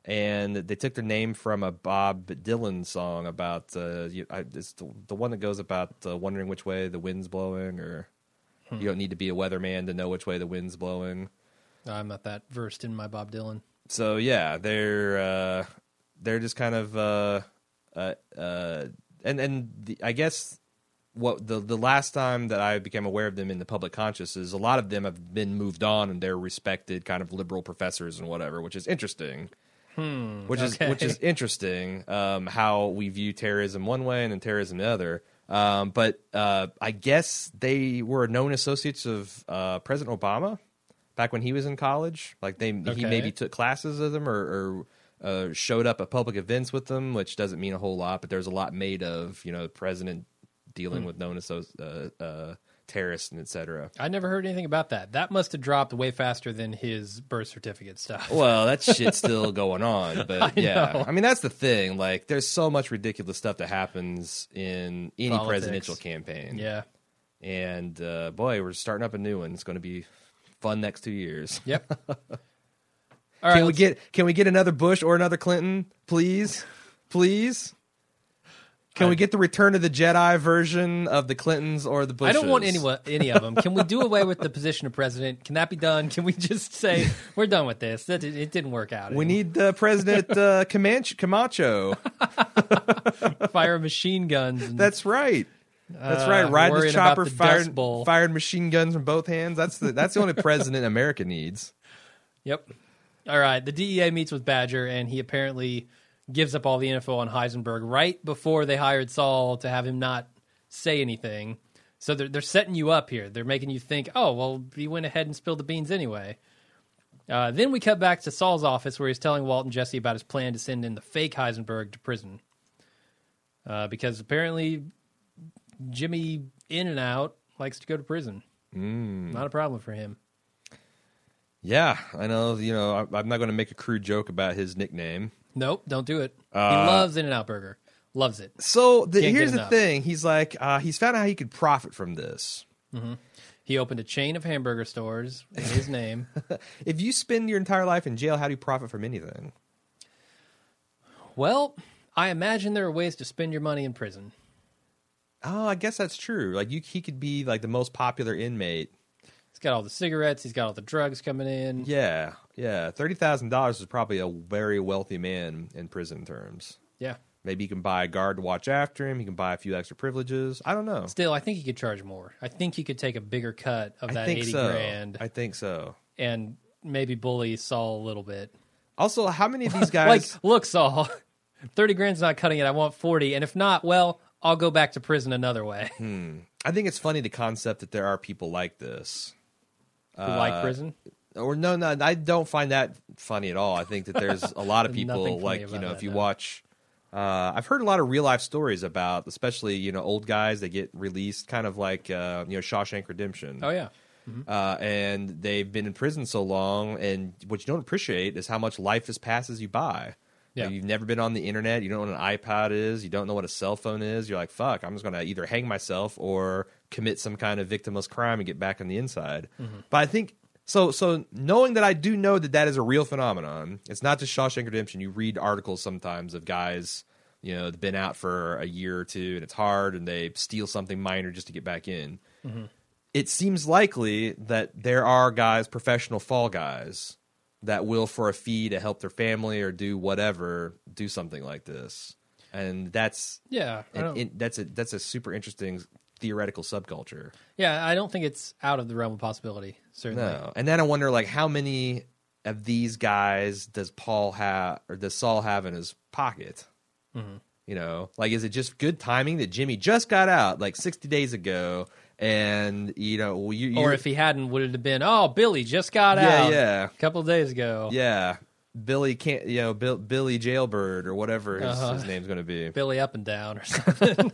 and they took their name from a Bob Dylan song about uh, you, I, it's the, the one that goes about uh, wondering which way the wind's blowing, or you don't need to be a weatherman to know which way the wind's blowing. I'm not that versed in my Bob Dylan. So yeah, they're uh, they're just kind of uh, uh, uh, and and the, I guess what the the last time that I became aware of them in the public conscious is a lot of them have been moved on and they're respected kind of liberal professors and whatever, which is interesting. which is which is interesting. Um, how we view terrorism one way and then terrorism the other. Um, but uh, I guess they were known associates of uh, President Obama back when he was in college. Like they he maybe took classes with them or, or uh, showed up at public events with them, which doesn't mean a whole lot. But there's a lot made of you know the president dealing with known associates uh, uh, terrorists and et cetera. I never heard anything about that. That must have dropped way faster than his birth certificate stuff. Well, that shit's still going on, but I yeah, know. I mean that's the thing. Like, there's so much ridiculous stuff that happens in any Politics. presidential campaign. Yeah. and uh, boy, we're starting up a new one. It's going to be fun next two years. Yep. All right. can we get Can we get another Bush or another Clinton, please, please? Can we get the Return of the Jedi version of the Clintons or the Bushes? I don't want any any of them. Can we do away with the position of president? Can that be done? Can we just say we're done with this? That it didn't work out. We need uh, President uh, Comanche, Camacho. fire machine guns. And, That's right. That's Uh, right. Riding worrying his chopper, the Dust firing, machine guns from both hands. That's the that's the only president America needs. Yep. All right. The DEA meets with Badger, and he apparently gives up all the info on Heisenberg right before they hired Saul to have him not say anything. So they're they're setting you up here. They're making you think, oh well, he went ahead and spilled the beans anyway. Uh, then we cut back to Saul's office where he's telling Walt and Jesse about his plan to send in the fake Heisenberg to prison. Uh, because apparently Jimmy In and Out likes to go to prison. Mm. Not a problem for him. Yeah, I know. You know, I, I'm not going to make a crude joke about his nickname. Nope, don't do it. he Uh, loves In and Out Burger. Loves it. So the, here's the thing: he's like, uh, he's found out how he could profit from this. He opened a chain of hamburger stores in his name. If you spend your entire life in jail, how do you profit from anything? well, I imagine there are ways to spend your money in prison. Oh, I guess that's true. Like you, he could be like the most popular inmate. He's got all the cigarettes. He's got all the drugs coming in. Yeah, yeah. Thirty thousand dollars is probably a very wealthy man in prison terms. Yeah. Maybe he can buy a guard to watch after him. He can buy a few extra privileges. I don't know. Still, I think he could charge more. I think he could take a bigger cut of I that think eighty so. grand I think so. and maybe bully Saul a little bit. Also, how many of these guys? Like, look, Saul, thirty grand's not cutting it. I want forty, and if not, well, I'll go back to prison another way. Hmm. I think it's funny the concept that there are people like this. Who like prison? Or no, no, I don't find that funny at all. I think that there's a lot of people like you know that, if you no. watch. Uh, I've heard a lot of real life stories about, especially you know old guys that get released, kind of like uh, you know Shawshank Redemption. Oh yeah. Uh, and they've been in prison so long, and what you don't appreciate is how much life just passes you by. Yeah. You've never been on the internet. You don't know what an iPod is. You don't know what a cell phone is. You're like, fuck, I'm just going to either hang myself or commit some kind of victimless crime and get back on the inside. Mm-hmm. But I think so. So knowing that I do know that that is a real phenomenon. It's not just Shawshank Redemption. You read articles sometimes of guys, you know, they've been out for a year or two and it's hard, and they steal something minor just to get back in. Mm-hmm. It seems likely that there are guys, professional fall guys, that will for a fee to help their family or do whatever do something like this and that's Yeah, and that's a that's a super interesting theoretical subculture yeah, I don't think it's out of the realm of possibility. Certainly, no and then i wonder like how many of these guys does paul have or does saul have in his pocket Mm-hmm. you know like is it just good timing that jimmy just got out like 60 days ago and you know you, or if he hadn't, would it have been? Oh, Billy just got yeah out. yeah a couple of days ago. yeah billy can't you know Bill, billy jailbird or whatever his, Uh-huh. his name's going to be Billy up and down or something.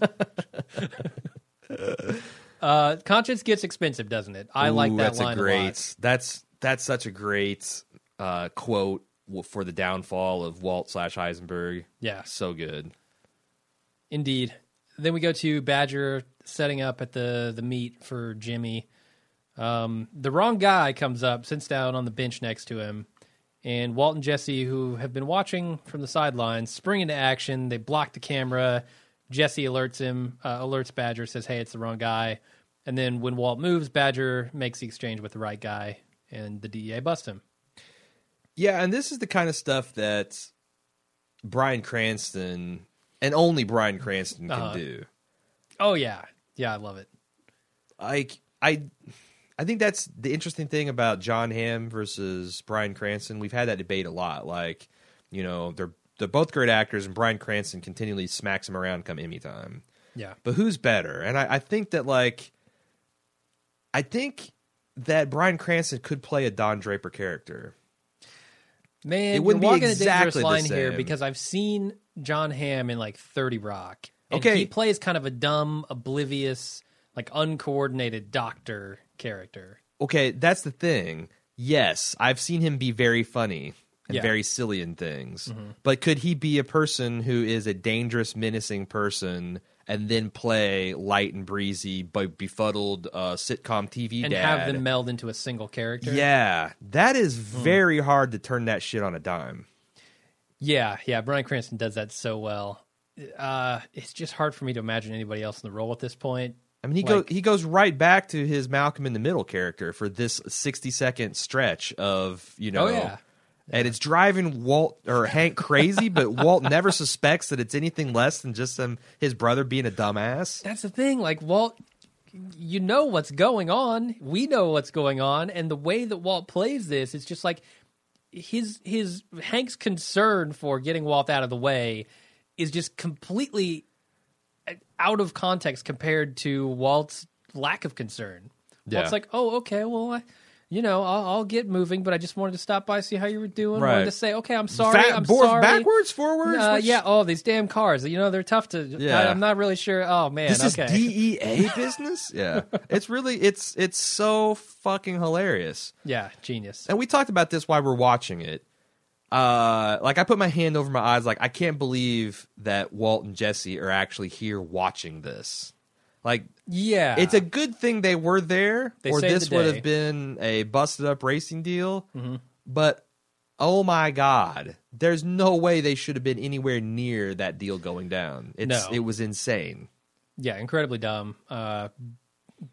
uh, conscience gets expensive, doesn't it? I like that that's line a great. lot. That's that's such a great uh, quote for the downfall of Walt slash Heisenberg. Yeah, So good. indeed. Then we go to Badger setting up at the the meet for Jimmy. Um, the wrong guy comes up, sits down on the bench next to him, and Walt and Jesse, who have been watching from the sidelines, spring into action. They block the camera. Jesse alerts him, uh, alerts Badger, says, "Hey, it's the wrong guy." And then when Walt moves, Badger makes the exchange with the right guy, and the DEA busts him. Yeah, and this is the kind of stuff that Bryan Cranston and only Bryan Cranston can Uh-huh. do. Oh yeah, yeah, I love it. Like I, I think that's the interesting thing about John Hamm versus Bryan Cranston. We've had that debate a lot. Like, you know, they're they're both great actors, and Bryan Cranston continually smacks him around come Emmy time. Yeah, but who's better? And I, I think that like, I think that Bryan Cranston could play a Don Draper character. man, It wouldn't be you're walking a exactly dangerous the line here because I've seen John Hamm in like Thirty Rock. And Okay. he plays kind of a dumb, oblivious, like uncoordinated doctor character. Okay, that's the thing. Yes, I've seen him be very funny and Yeah. very silly in things. But could he be a person who is a dangerous, menacing person and then play light and breezy, but befuddled uh, sitcom TV and dad? have them meld into a single character. Yeah, that is very hard to turn that shit on a dime. yeah, yeah. Bryan Cranston does that so well. Uh, it's just hard for me to imagine anybody else in the role at this point. I mean, he Like- goes he goes right back to his Malcolm in the Middle character for this sixty second stretch of you know, Oh, yeah. and it's driving Walt or Hank crazy, but Walt never suspects that it's anything less than just some his brother being a dumbass. That's the thing. Like Walt, you know what's going on. We know what's going on, and the way that Walt plays this, it's just like his his Hank's concern for getting Walt out of the way is just completely out of context compared to Walt's lack of concern. Yeah. Walt's like, oh, okay, well, I, you know, I'll, I'll get moving, but I just wanted to stop by, see how you were doing. Right. Wanted to say, okay, I'm sorry, Fa- I'm board- sorry. backwards, forwards. Uh, yeah. Oh, these damn cars. You know, they're tough to. Yeah. I, am not really sure. Oh man. This okay. is DEA business. Yeah, it's really it's it's so fucking hilarious. yeah. Genius. And we talked about this while we're watching it. Uh, like I put my hand over my eyes, like I can't believe that Walt and Jesse are actually here watching this. Like Yeah. it's a good thing they were there, They or this the would have been a busted up racing deal. Mm-hmm. But oh my god, there's no way they should have been anywhere near that deal going down. It's No. it was insane. yeah. Incredibly dumb. Uh,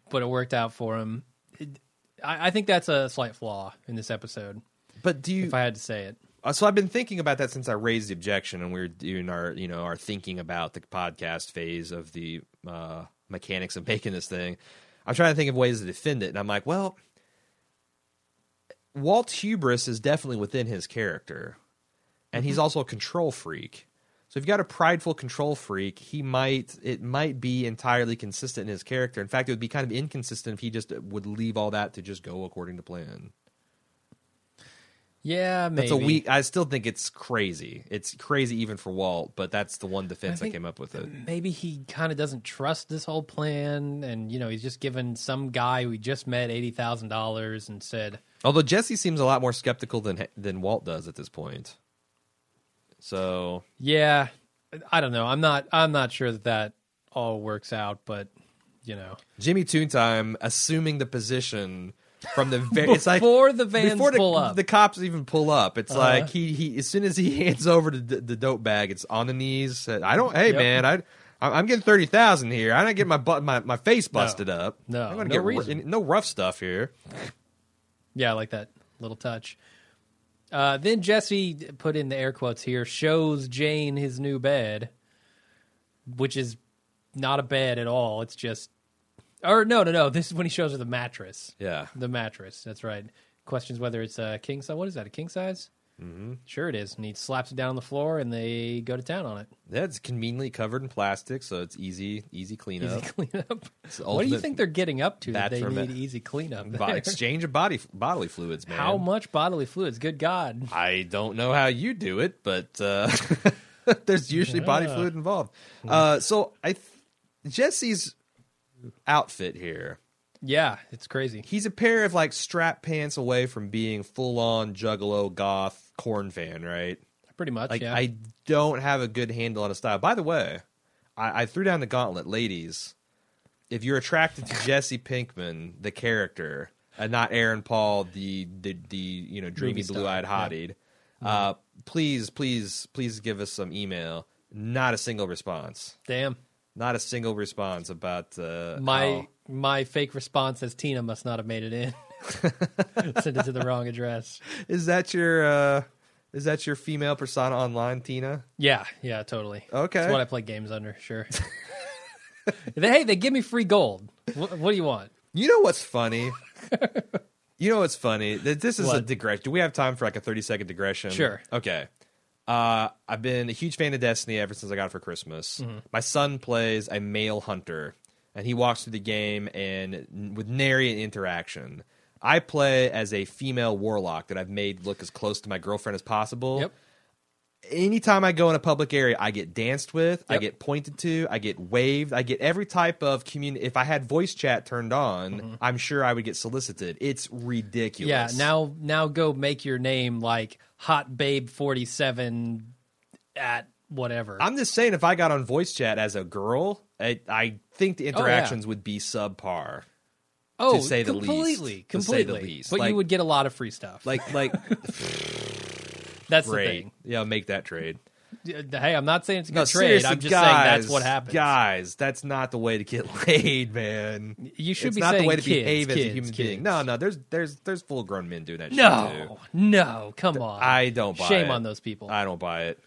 but it worked out for him. It- I, I think that's a slight flaw in this episode, But do you if I had to say it. Uh, so I've been thinking about that since I raised the objection, and we are doing our, you know, our thinking about the podcast phase of the uh, mechanics of making this thing. I'm trying to think of ways to defend it, and I'm like, well, Walt's hubris is definitely within his character, and he's also a control freak. So if you've got a prideful control freak, he might it might be entirely consistent in his character. In fact, it would be kind of inconsistent if he just would leave all that to just go according to plan. Yeah, maybe. That's a weak. I still think it's crazy. It's crazy even for Walt, but that's the one defense I, think- came up with it. Maybe he kind of doesn't trust this whole plan, and you know he's just given some guy we just met eighty thousand dollars and said, Although Jesse seems a lot more skeptical than than Walt does at this point. So "Yeah, I don't know. I'm not. I'm not sure that that all works out, but you know, Jimmy Toontime assuming the position from the very it's like before the vans before the, pull up, the cops even pull up. It's Uh-huh. like he he as soon as he hands over the, the dope bag, it's on the knees. I don't. Hey Yep. man, I. I'm getting thirty thousand here. I don't get my butt, my, my face busted up. No, I'm gonna no get reason. no rough stuff here. Yeah, I like that little touch. Uh, then Jesse put in the air quotes here shows Jane his new bed, which is not a bed at all. It's just, or no, no, no. This is when he shows her the mattress. Yeah, The mattress. That's right. Questions whether it's a king size. What is that? A king size? Mm-hmm. Sure, it is. And he slaps it down on the floor, and they go to town on it. That's conveniently covered in plastic, so it's easy easy cleanup. Easy cleanup. What do you think they're getting up to that they need easy cleanup? bo- there? exchange of body bodily fluids, man. How much bodily fluids? Good God. I don't know how you do it, but uh, there's usually body fluid involved. Uh, so I, th- Jesse's outfit here, Yeah, it's crazy. he's a pair of like strap pants away from being full on juggalo goth Korn fan, right? Pretty much, Like yeah. I don't have a good handle on a style. By the way, I, I threw down the gauntlet, ladies. If you're attracted to Jesse Pinkman, the character, and not Aaron Paul, the the, the you know dreamy blue eyed yeah. hottie, uh, please, please, please give us some email. Not a single response. Damn. Not a single response about uh, My how- my fake response says Tina must not have made it in. Sent it to the wrong address. is that your uh, is that your female persona online, Tina? Yeah, yeah, totally. Okay. That's what I play games under, sure. Hey, they give me free gold. What, what do you want? You know what's funny? you know what's funny? This is a What? digression. Do we have time for like a 30 second digression? Sure. Okay. Uh, I've been a huge fan of Destiny ever since I got it for Christmas. Mm-hmm. My son plays a male hunter, and he walks through the game and with nary an interaction. I play as a female warlock that I've made look as close to my girlfriend as possible Yep. Anytime I go in a public area, I get danced with, I get pointed to, I get waved, I get every type of community. If I had voice chat turned on, I'm sure I would get solicited. It's ridiculous. Mm-hmm. Yeah, now now go make your name like Hot Babe forty seven at whatever. I'm just saying, if I got on voice chat as a girl, I, I think the interactions would be subpar. oh, say the least. completely, To say completely. the least. But Like- you would get a lot of free stuff. Like, like, that's the thing. Yeah, make that trade. Hey, I'm not saying it's a good No, trade. I'm just guys, saying that's what happens. Guys, that's not the way to get laid, man. You should it's be not the way to kids, behave as a human kids. being. No, no, there's there's there's full grown men doing that shit. No, no, come on. I don't buy Shame it. on those people. I don't buy it.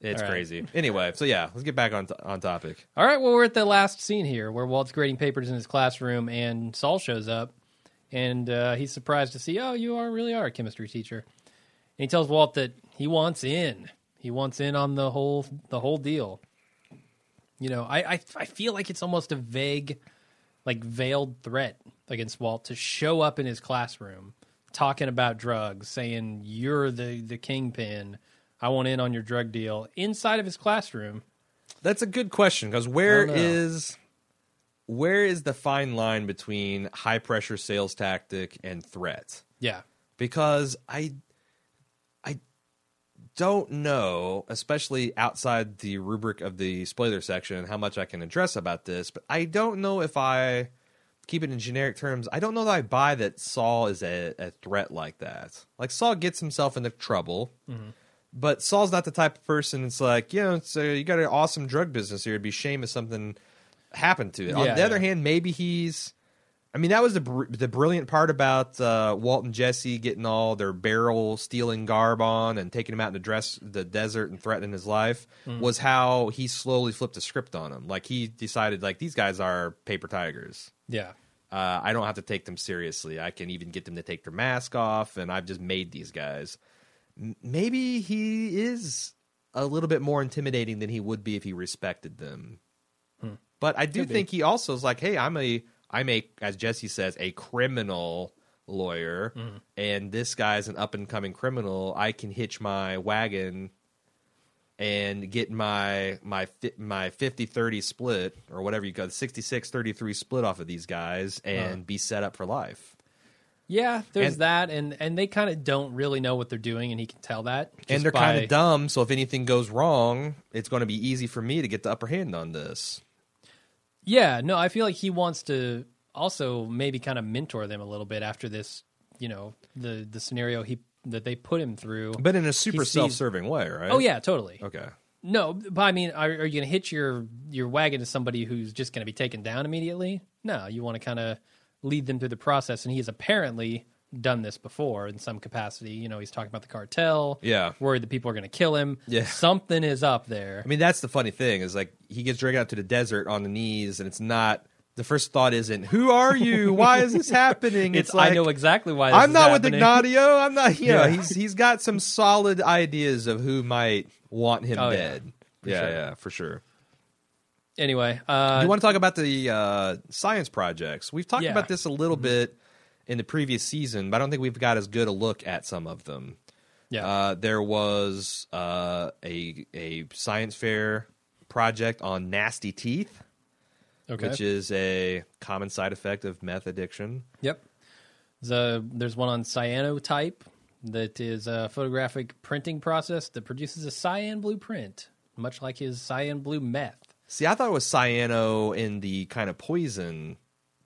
It's right. crazy. Anyway, so yeah, let's get back on on topic. All right, well, we're at the last scene here where Walt's grading papers in his classroom and Saul shows up and uh, he's surprised to see, oh, you are really are a chemistry teacher. And he tells Walt that he wants in. He wants in on the whole the whole deal. You know, I, I I feel like it's almost a vague, like veiled threat against Walt to show up in his classroom talking about drugs, saying you're the the kingpin. I want in on your drug deal inside of his classroom. That's a good question because where I don't know. is where is the fine line between high pressure sales tactic and threat? Yeah. Because I don't know, especially outside the rubric of the spoiler section, how much I can address about this, but I don't know if I keep it in generic terms. I don't know that I buy that Saul is a, a threat like that. Like Saul gets himself into trouble. But Saul's not the type of person. It's like, you know, uh, you got an awesome drug business here. It'd be shame if something happened to it. On Yeah, the other hand, maybe he's. I mean, that was the br- the brilliant part about uh, Walt and Jesse getting all their barrel stealing garb on and taking him out in the dress the desert and threatening his life Mm-hmm. was how he slowly flipped the script on him. Like he decided, like these guys are paper tigers. Yeah. Uh, I don't have to take them seriously. I can even get them to take their mask off, and I've just made these guys. M- maybe he is a little bit more intimidating than he would be if he respected them. But I do Could be. think he also is like, hey, I'm a, I'm a, as Jesse says, a criminal lawyer mm-hmm. and this guy's an up and coming criminal, I can hitch my wagon and get my my my 50-30 split or whatever you got 66-33 split off of these guys and uh-huh. be set up for life. Yeah, there's And- that, and and they kind of don't really know what they're doing, and he can tell that. and they're by- kind of dumb, so if anything goes wrong, it's going to be easy for me to get the upper hand on this. Yeah, no, I feel like he wants to also maybe kind of mentor them a little bit after this, you know, the the scenario he that they put him through. But in a super sees- self-serving way, right? oh yeah, totally. Okay. No, but I mean, are, are you going to hitch your your wagon to somebody who's just going to be taken down immediately? No, you want to kind of lead them through the process, and he is apparently done this before in some capacity. You know, he's talking about the cartel. Yeah. worried that people are going to kill him. Yeah. something is up there. I mean, that's the funny thing is like he gets dragged out to the desert on the knees, and it's not. The first thought isn't, "Who are you? Why is this happening?" It's, like, I know exactly why. This I'm not with Ignacio. I'm not. You know, Yeah. he's he's got some solid ideas of who might want him Oh, dead. Yeah, sure. yeah, for sure. Anyway, uh, you want to talk about the uh, science projects? We've talked Yeah. about this a little Mm-hmm. bit in the previous season, but I don't think we've got as good a look at some of them. yeah, Uh, there was uh, a a science fair project on nasty teeth, okay. which is a common side effect of meth addiction. Yep. The, there's one on cyanotype that is a photographic printing process that produces a cyan blue print, much like his cyan blue meth. See, I thought it was cyano in the kind of poison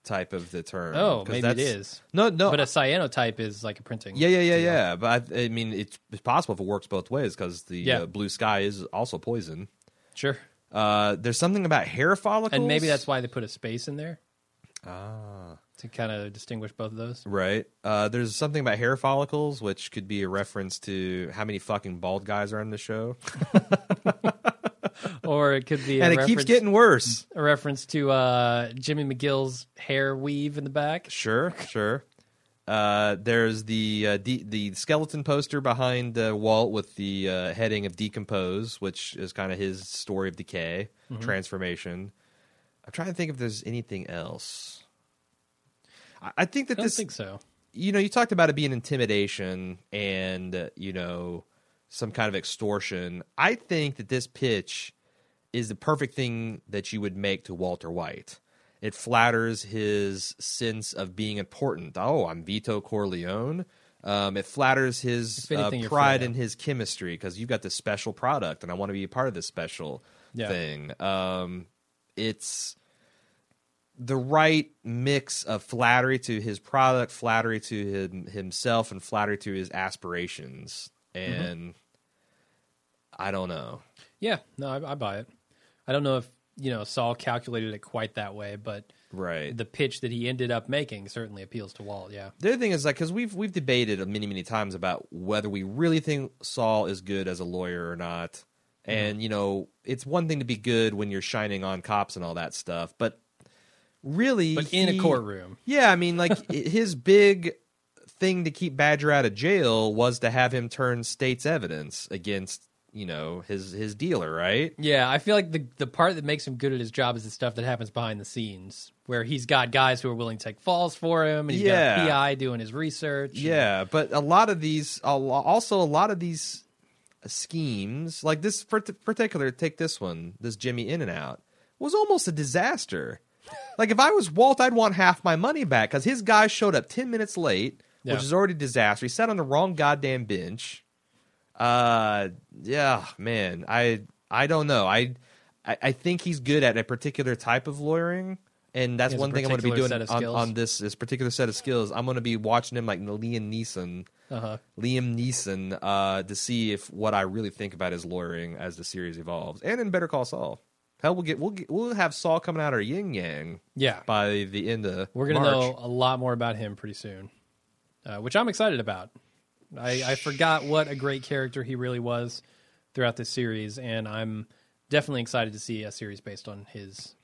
type of the term. Oh, maybe it is. No, no. But a cyanotype is like a printing. yeah, yeah, yeah, yeah. But I, I mean, it's, it's possible if it works both ways because the Yeah. uh, blue sky is also poison. Sure. Uh, there's something about hair follicles, And maybe that's why they put a space in there ah to kind of distinguish both of those. right. Uh, there's something about hair follicles, which could be a reference to how many fucking bald guys are on the show, Or it could be a and it reference, keeps getting worse. a reference to uh, Jimmy McGill's hair weave in the back. Sure, sure. Uh, there's the uh, de- the skeleton poster behind uh, Walt with the uh, heading of decompose, which is kind of his story of decay, transformation. I'm trying to think if there's anything else. I, I think that this I don't this, think so. you know, you talked about it being intimidation and uh, you know some kind of extortion. I think that this pitch is the perfect thing that you would make to Walter White. It flatters his sense of being important. Oh, I'm Vito Corleone. Um, it flatters his If uh, pride in his chemistry because you've got this special product, and I want to be a part of this special Yeah. thing. Um, it's the right mix of flattery to his product, flattery to him, himself, and flattery to his aspirations. Mm-hmm. And I don't know. Yeah, no, I, I buy it. I don't know if you know Saul calculated it quite that way, but Right. the pitch that he ended up making certainly appeals to Walt. Yeah, The other thing is like because we've we've debated many many times about whether we really think Saul is good as a lawyer or not, mm-hmm. and you know it's one thing to be good when you're shining on cops and all that stuff, but really, but in a courtroom, yeah, I mean like his big thing to keep Badger out of jail was to have him turn state's evidence against you know his his dealer, right? yeah, I feel like the the part that makes him good at his job is the stuff that happens behind the scenes, where he's got guys who are willing to take falls for him, and he's Yeah. got a PI doing his research. and- Yeah, but a lot of these, also a lot of these schemes, like this part- particular, take this one, this Jimmy In and Out, was almost a disaster. like if I was Walt, I'd want half my money back because his guy showed up ten minutes late, Yeah. which is already a disaster. He sat on the wrong goddamn bench. Uh, yeah, man, I I don't know. I I, I think he's good at a particular type of lawyering. And that's He has a one thing I'm going to be doing on, on this this particular set of skills. I'm going to be watching him like Liam Neeson uh-huh. Liam Neeson uh, to see if what I really think about his lawyering as the series evolves, and in Better Call Saul. Hell, we'll get we'll get, we'll have Saul coming out our yin yang yeah. by the end of We're gonna March. know a lot more about him pretty soon, uh, which I'm excited about. I, I forgot what a great character he really was throughout this series, and I'm definitely excited to see a series based on his,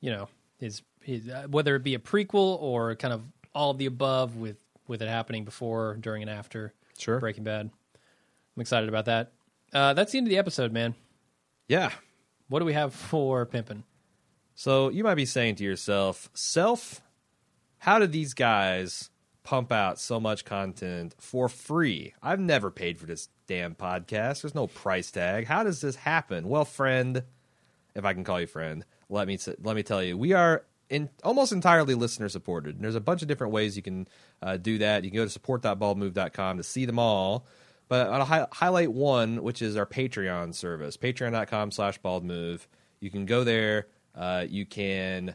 you know, his his uh, whether it be a prequel or kind of all of the above with with it happening before, during, and after Sure. Breaking Bad. I'm excited about that. Uh, that's the end of the episode, man. Yeah. What do we have for Pimpin? So you might be saying to yourself, "Self, how did these guys pump out so much content for free. I've never paid for this damn podcast. There's no price tag. How does this happen? Well, friend, if I can call you friend, let me let me tell you, we are in almost entirely listener supported. And there's a bunch of different ways you can uh, do that. You can go to support.baldmove.com to see them all. But I'll hi- highlight one, which is our Patreon service, patreon.com slash baldmove. You can go there. Uh, you can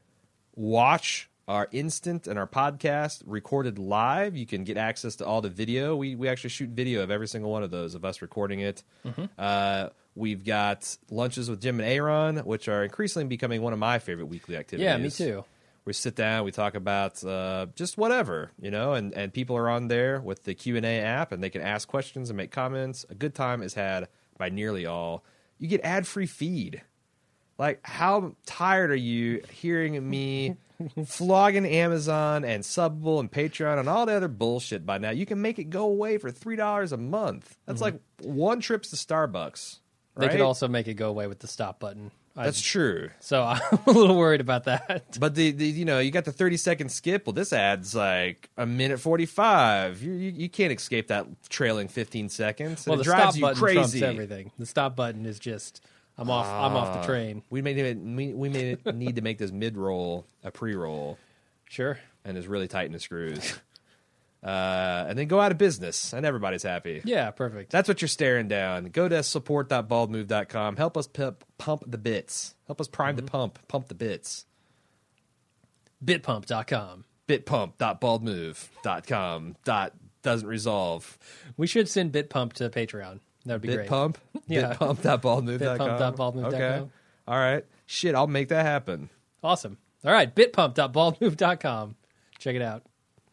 watch our instant and our podcast recorded live. You can get access to all the video. We we actually shoot video of every single one of those of us recording it. Uh, we've got lunches with Jim and Aaron, which are increasingly becoming one of my favorite weekly activities. Yeah, me too. We sit down, we talk about uh, just whatever, you know, and, and people are on there with the Q and A app, and they can ask questions and make comments. A good time is had by nearly all. You get ad free feed. Like, how tired are you hearing me flogging Amazon and Subbable and Patreon and all the other bullshit by now? You can make it go away for three dollars a month. That's mm-hmm. like one trip to Starbucks. They right? could also make it go away with the stop button. That's true. so I'm a little worried about that. But the, the you know you got the thirty second skip. Well, this ad's like a minute forty five. You, you you can't escape that trailing fifteen seconds. and Well, it the drives stop you button crazy. trumps everything. The stop button is just I'm off. I'm off the train. We may we, we may need to make this mid roll a pre roll Sure. and just really tighten the screws, uh, and then go out of business and everybody's happy. Yeah. Perfect. That's what you're staring down. Go to support.baldmove.com. Help us pimp, pump the bits. Help us prime Mm-hmm. the pump. Pump the bits. Bitpump.com. bitpump.baldmove.com. Dot doesn't resolve. We should send Bitpump to Patreon. That would be great. Bitpump? Yeah. Bitpump.baldmove.com. Bitpump.baldmove.com. Okay. All right. Shit, I'll make that happen. Awesome. All right. Bitpump.baldmove.com. Check it out.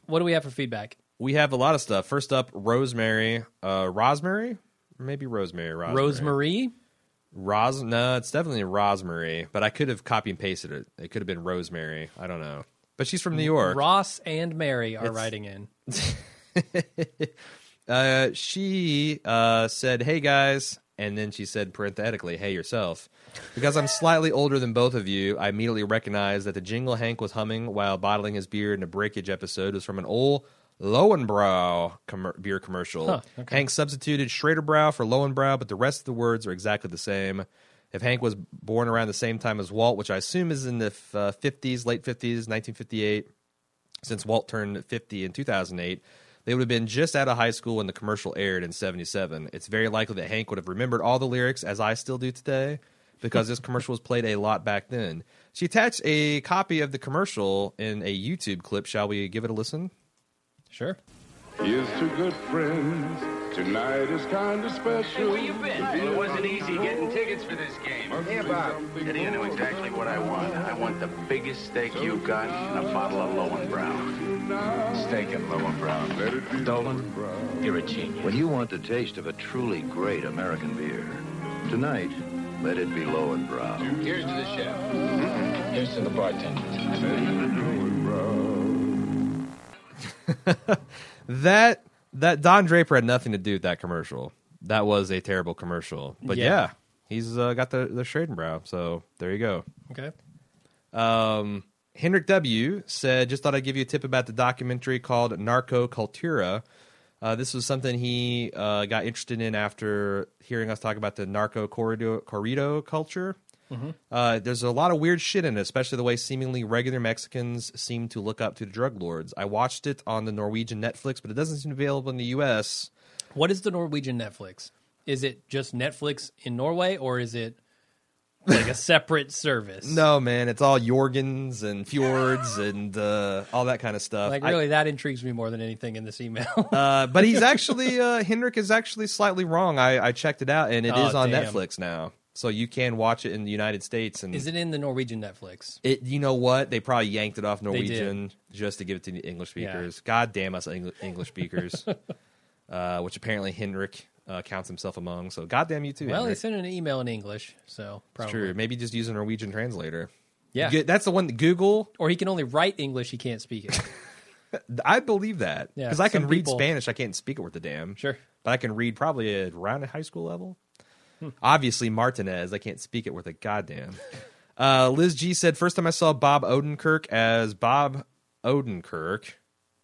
What do we have for feedback? We have a lot of stuff. First up, Rosemary. Uh, Rosemary? Maybe Rosemary. Rosemary. Rosemary. Ros- no, it's definitely Rosemary, but I could have copy and pasted it. It could have been Rosemary. I don't know. But she's from New York. Ross and Mary are It's- writing in. Uh, she uh, said, "Hey guys," and then she said parenthetically, "Hey yourself." Because I'm slightly older than both of you, I immediately recognized that the jingle Hank was humming while bottling his beer in a breakage episode was from an old Löwenbräu com- beer commercial. Huh, okay. Hank substituted Schraderbräu for Löwenbräu, but the rest of the words are exactly the same. If Hank was born around the same time as Walt, which I assume is in the f- uh, 50s, late 50s, 1958, since Walt turned 50 in 2008, they would have been just out of high school when the commercial aired in 77. It's very likely that Hank would have remembered all the lyrics, as I still do today, because this commercial was played a lot back then. She attached a copy of the commercial in a YouTube clip. Shall we give it a listen? Sure. Here's to good friends. Tonight is kind of special. Where you been? Well, it wasn't easy getting tickets for this game. Hey, Bob. Eddie, I know exactly what I want. I want the biggest steak you got and a bottle of Löwenbräu. Steak and Löwenbräu. Let it be Dolan, you're a genius. When you want the taste of a truly great American beer, tonight, let it be Löwenbräu. Here's to the chef. Mm-hmm. Here's to the bartender. That that Don Draper had nothing to do with that commercial. That was a terrible commercial. But yeah, Yeah. he's uh, got the the Schradenbrow. So there you go. Okay. Um, Hendrik W said, "Just thought I'd give you a tip about the documentary called Narco Cultura. Uh, this was something he uh, got interested in after hearing us talk about the narco corrido, corrido culture. Uh, there's a lot of weird shit in it, especially the way seemingly regular Mexicans seem to look up to the drug lords. I watched it on the Norwegian Netflix, but it doesn't seem to be available in the U.S. What is the Norwegian Netflix? Is it just Netflix in Norway or is it like a separate service? No, man, it's all Jorgens and fjords and uh, all that kind of stuff. Like I- really, that intrigues me more than anything in this email. Uh, but he's actually uh, Hendrik is actually slightly wrong. I, I checked it out, and it is Oh, on damn. Netflix now, so you can watch it in the United States. And is it in the Norwegian Netflix? It, you know what? They probably yanked it off Norwegian just to give it to the English Yeah. speakers. God damn us, Eng- English speakers. uh, which apparently Henrik uh, counts himself among. So goddamn you too. Well, they Hendrik. sent an email in English, so It's probably true. Maybe just use a Norwegian translator. Yeah, That's the one. That Google. or he can only write English; he can't speak it. I believe that Yeah, because I can read people- Spanish. I can't speak it worth a damn. Sure. but I can read probably around a high school level. Obviously, Martinez, I can't speak it worth a goddamn. Uh, Liz G said, first time I saw Bob Odenkirk as Bob Odenkirk.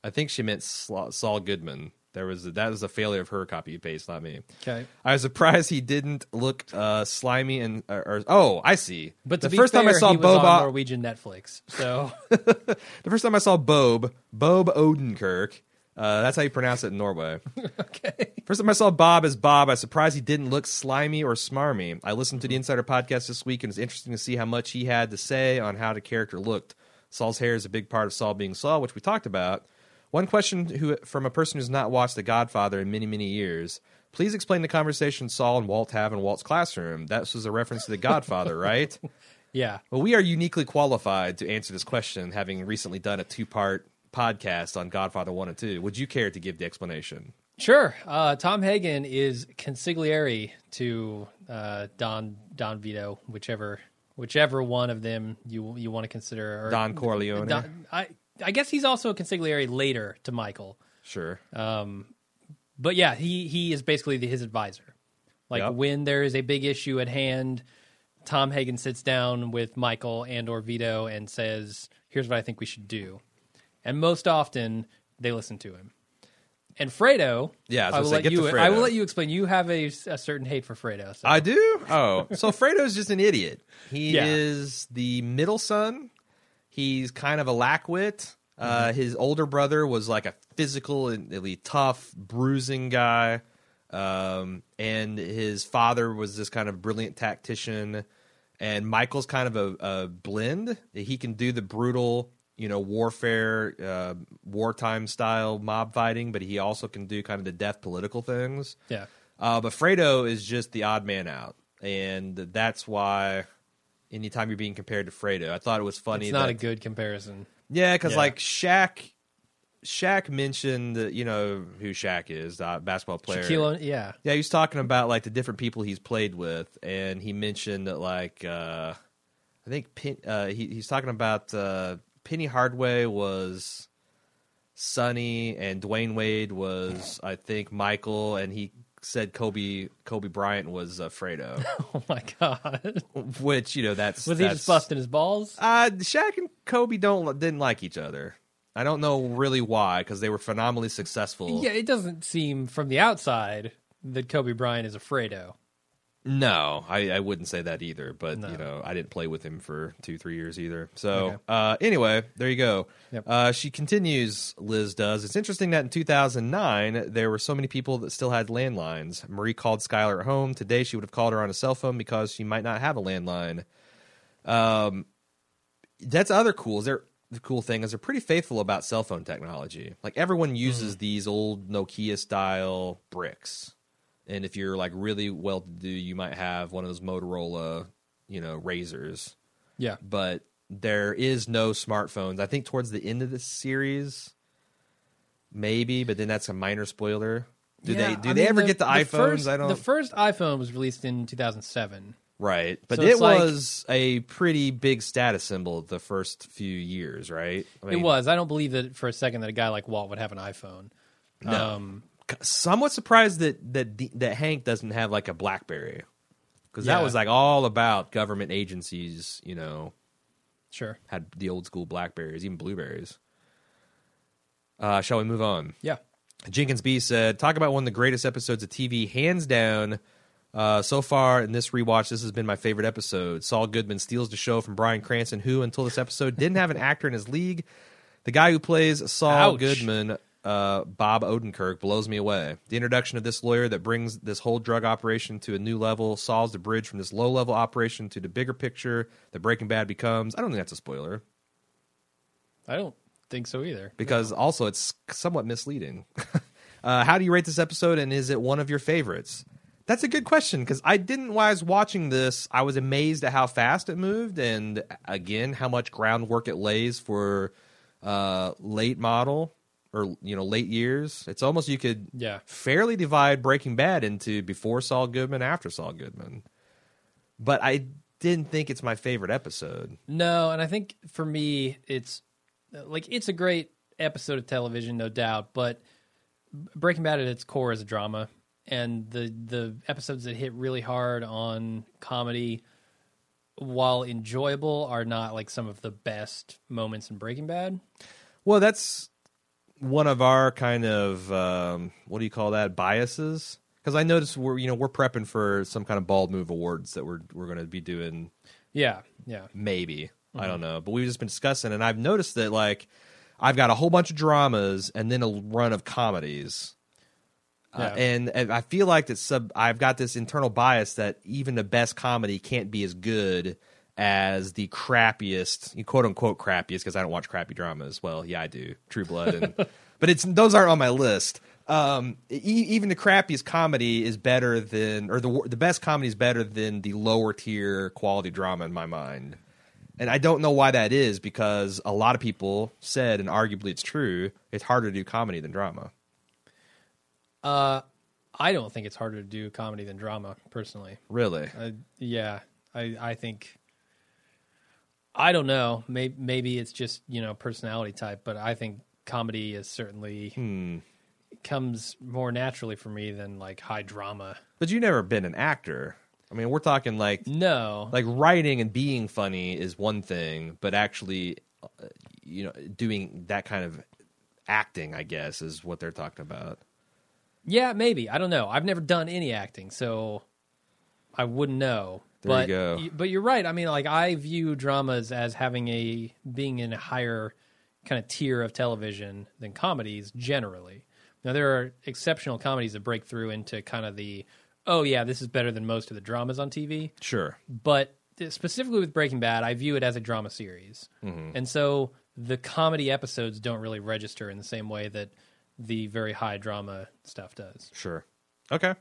I think she meant Saul Goodman. There was that was a failure of her copy paste, not me. Okay. I was surprised he didn't look uh, slimy and or, or- oh, I see. But the first time I saw Bob, on Norwegian Netflix, so the first time I saw Bob, Bob Odenkirk. Uh, that's how you pronounce it in Norway. okay. First time I saw Bob as Bob, I was surprised he didn't look slimy or smarmy. I listened to the Insider podcast this week, and it's interesting to see how much he had to say on how the character looked. Saul's hair is a big part of Saul being Saul, which we talked about. One question who, from a person who's not watched The Godfather in many, many years. Please explain the conversation Saul and Walt have in Walt's classroom. That was a reference to The Godfather, right? Yeah. Well, we are uniquely qualified to answer this question, having recently done a two part podcast on Godfather 1 and 2. Would you care to give the explanation? Sure. Uh, Tom Hagen is consigliere to uh, Don Don Vito, whichever whichever one of them you you want to consider. Or, Don Corleone? Don- I I guess he's also a consigliere later to Michael. Sure. But yeah, he he is basically the, his advisor. Like Yep. when there is a big issue at hand, Tom Hagen sits down with Michael and or Vito and says, "Here's what I think we should do." And most often, they listen to him. And Fredo, Yeah, I I will say, let you. I will let you explain. You have a, a certain hate for Fredo. So. I do? Oh. So Fredo's just an idiot. He Yeah. is the middle son. He's kind of a lackwit. Uh, Mm-hmm. his older brother was like a physical and really tough, bruising guy. Um, and his father was this kind of brilliant tactician. And Michael's kind of a, a blend. He can do the brutal, you know, warfare, uh, wartime style mob fighting, but he also can do kind of the death political things. yeah. Uh, but Fredo is just the odd man out, and that's why anytime you're being compared to Fredo, I thought it was funny. It's not that, a good comparison. yeah, because Yeah. like Shaq, Shaq mentioned you know who Shaq is, the basketball player. Shaquille, yeah. Yeah, he was talking about like the different people he's played with, and he mentioned that like uh, I think Pen- uh, he, he's talking about uh, Penny Hardaway was Sonny, and Dwyane Wade was I think Michael, and he said Kobe Kobe Bryant was uh, Fredo, Oh my god. which you know that's Was he just busting his balls? Uh, Shaq and Kobe don't didn't like each other. I don't know really why because they were phenomenally successful. Yeah, it doesn't seem from the outside that Kobe Bryant is a Fredo. No, I, I wouldn't say that either. But No. you know, I didn't play with him for two, three years either. So Okay. uh, anyway, there you go. Yep. Uh, she continues. Liz does. It's interesting that in 2009 there were so many people that still had landlines. Marie called Skyler at home. Today she would have called her on a cell phone because she might not have a landline. Um, that's other cool. Is there the cool thing is they're pretty faithful about cell phone technology. Like everyone uses these old Nokia style bricks. And if you're like really well to do, you might have one of those Motorola, you know, razors. Yeah. But there is no smartphones. I think towards the end of the series, maybe, but then that's a minor spoiler. Do Yeah, they do I they mean, ever get the, iPhones? First, I don't The first iPhone was released in 2007. right, but So it it's like- was a pretty big status symbol the first few years, right? I mean, it was. I don't believe that for a second that a guy like Walt would have an iPhone. No. Um, somewhat surprised that that that Hank doesn't have like a BlackBerry because Yeah. that was like all about government agencies. You know, sure. had the old school Blackberries, even Blueberries. Uh, shall we move on? Yeah. Jenkins B said, "Talk about one of the greatest episodes of TV, hands down." Uh, so far in this rewatch, this has been my favorite episode. Saul Goodman steals the show from Bryan Cranston, who until this episode didn't have an actor in his league. The guy who plays Saul Ouch. Goodman, uh, Bob Odenkirk, blows me away. The introduction of this lawyer that brings this whole drug operation to a new level solves the bridge from this low level operation to the bigger picture that Breaking Bad becomes. I don't think that's a spoiler I don't think so either. because also it's somewhat misleading. uh, how do you rate this episode, and is it one of your favorites? That's a good question because I didn't. While I was watching this, I was amazed at how fast it moved, and again, how much groundwork it lays for uh, late model or you know late years. It's almost you could Yeah. fairly divide Breaking Bad into before Saul Goodman, after Saul Goodman. But I didn't think it's my favorite episode. No, and I think for me, it's like it's a great episode of television, no doubt. But Breaking Bad at its core is a drama, and the the episodes that hit really hard on comedy, while enjoyable, are not like some of the best moments in Breaking Bad. Well, that's one of our kind of um, what do you call that biases? Because I noticed we're you know we're prepping for some kind of bald move awards that we're we're going to be doing Yeah, yeah. maybe I Mm-hmm. don't know, but we've just been discussing, and I've noticed that like I've got a whole bunch of dramas and then a run of comedies. Uh, and, and I feel like that sub I've got this internal bias that even the best comedy can't be as good as the crappiest, quote unquote crappiest, because I don't watch crappy dramas. Well, yeah, I do, True Blood, and but it's those aren't on my list. Um, e- even the crappiest comedy is better than, or the the best comedy is better than the lower tier quality drama in my mind. And I don't know why that is because a lot of people said, and arguably it's true, it's harder to do comedy than drama. Uh, I don't think it's harder to do comedy than drama, personally. Really? Uh, yeah, I I think I don't know. Maybe maybe it's just you know personality type, but I think comedy is certainly Hmm. comes more naturally for me than like high drama. But you've never been an actor. I mean, we're talking like No, like writing and being funny is one thing, but actually, uh, you know, doing that kind of acting, I guess, is what they're talking about. yeah, maybe I don't know. I've never done any acting, so I wouldn't know. You but go. y- but you're right. I mean, like I view dramas as having a being in a higher kind of tier of television than comedies generally. Now there are exceptional comedies that break through into kind of the oh yeah, this is better than most of the dramas on TV. Sure. But uh, specifically with Breaking Bad, I view it as a drama series, mm-hmm. and so the comedy episodes don't really register in the same way that the very high drama stuff does. Sure. Okay.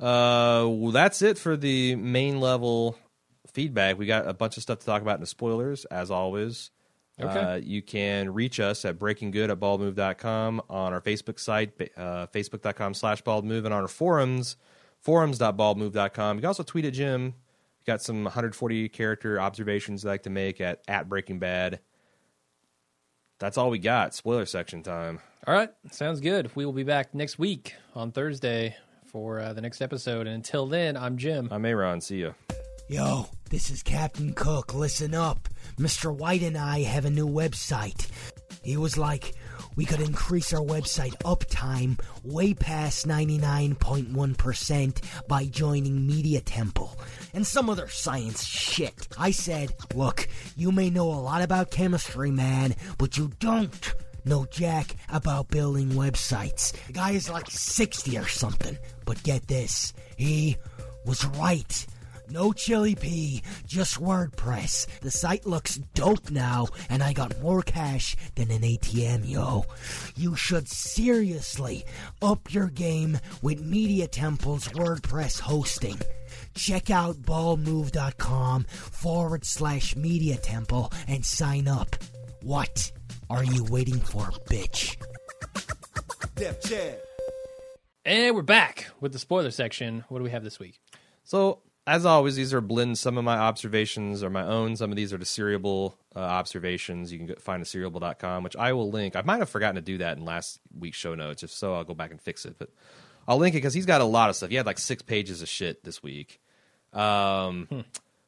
Uh, well, that's it for the main level feedback. We got a bunch of stuff to talk about in the spoilers, as always. Okay. Uh, you can reach us at breakinggood at baldmove.com on our Facebook site, uh, facebook.com slash baldmove, and on our forums, forums.baldmove.com. You can also tweet at Jim. You got some 140 character observations you like to make at, at Breaking Bad. That's all we got. Spoiler section time. All right, sounds good. We will be back next week on Thursday for uh, the next episode. And until then, I'm Jim. I'm Aaron. See ya. Yo, this is Captain Cook. Listen up. Mr. White and I have a new website. He was like, we could increase our website uptime way past 99.1% by joining Media Temple and some other science shit. I said, look, you may know a lot about chemistry, man, but you don't know jack about building websites. The guy is like 60 or something. But get this, he was right. No chili pea, just WordPress. The site looks dope now, and I got more cash than an ATM, yo. You should seriously up your game with Media Temple's WordPress hosting. Check out baldmove.com forward slash Media Temple and sign up. What are you waiting for, a bitch? And we're back with the spoiler section. What do we have this week? So, as always, these are blends. Some of my observations are my own. Some of these are the seriable uh, observations. You can go, find at seriable.com, which I will link. I might have forgotten to do that in last week's show notes. If so, I'll go back and fix it. But I'll link it because he's got a lot of stuff. He had like six pages of shit this week. Um,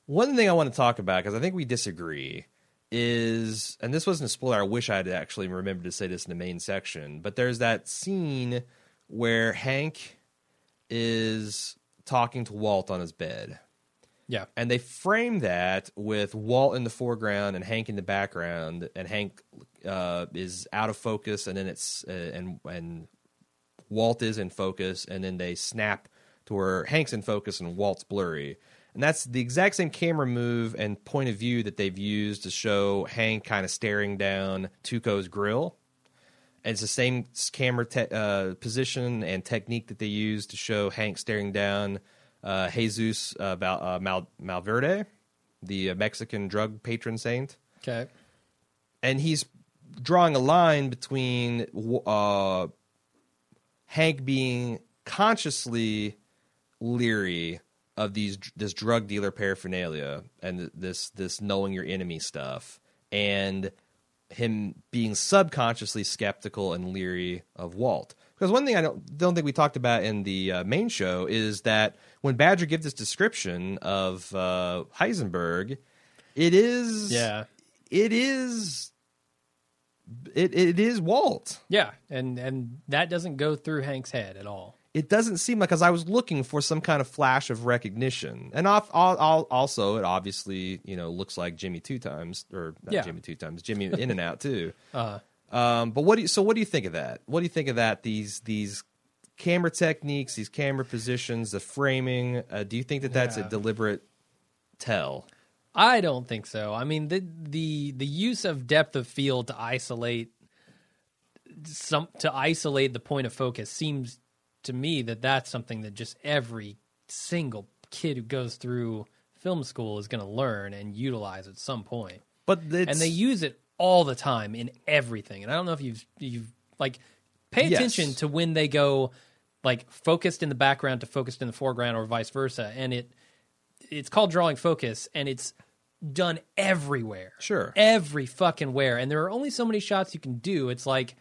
One thing I want to talk about, because I think we disagree, is, and this wasn't a spoiler. I wish I had actually remembered to say this in the main section, but there's that scene where Hank is talking to Walt on his bed. Yeah. And they frame that with Walt in the foreground and Hank in the background, and Hank uh, is out of focus, and then it's uh, and and Walt is in focus, and then they snap to where Hank's in focus and Walt's blurry. And that's the exact same camera move and point of view that they've used to show Hank kind of staring down Tuco's grill. And it's the same camera te- uh, position and technique that they use to show Hank staring down uh, Jesus uh, Val- uh, Mal- Malverde, the uh, Mexican drug patron saint Okay. and he's drawing a line between uh, Hank being consciously leery of these this drug dealer paraphernalia and this this knowing your enemy stuff, and him being subconsciously skeptical and leery of Walt. Because one thing I don't don't think we talked about in the uh, main show is that when Badger gives this description of uh, Heisenberg, it is Yeah. it is it it is Walt. Yeah, and and that doesn't go through Hank's head at all. It doesn't seem like because I was looking for some kind of flash of recognition, and off, al- al- also it obviously you know looks like Jimmy two times or not Yeah. Jimmy two times, Jimmy in and out too. Uh, Um, but what do you so what do you think of that? What do you think of that? These these camera techniques, these camera positions, the framing. Uh, do you think that that's a deliberate tell? I don't think so. I mean, the the the use of depth of field to isolate some to isolate the point of focus seems to me that that's something that just every single kid who goes through film school is going to learn and utilize at some point. But it's, and they use it all the time in everything. And I don't know if you've you've like pay Yes. attention to when they go like focused in the background to focused in the foreground or vice versa. And it it's called drawing focus and it's done everywhere. Sure. Every fucking where. And there are only so many shots you can do. It's like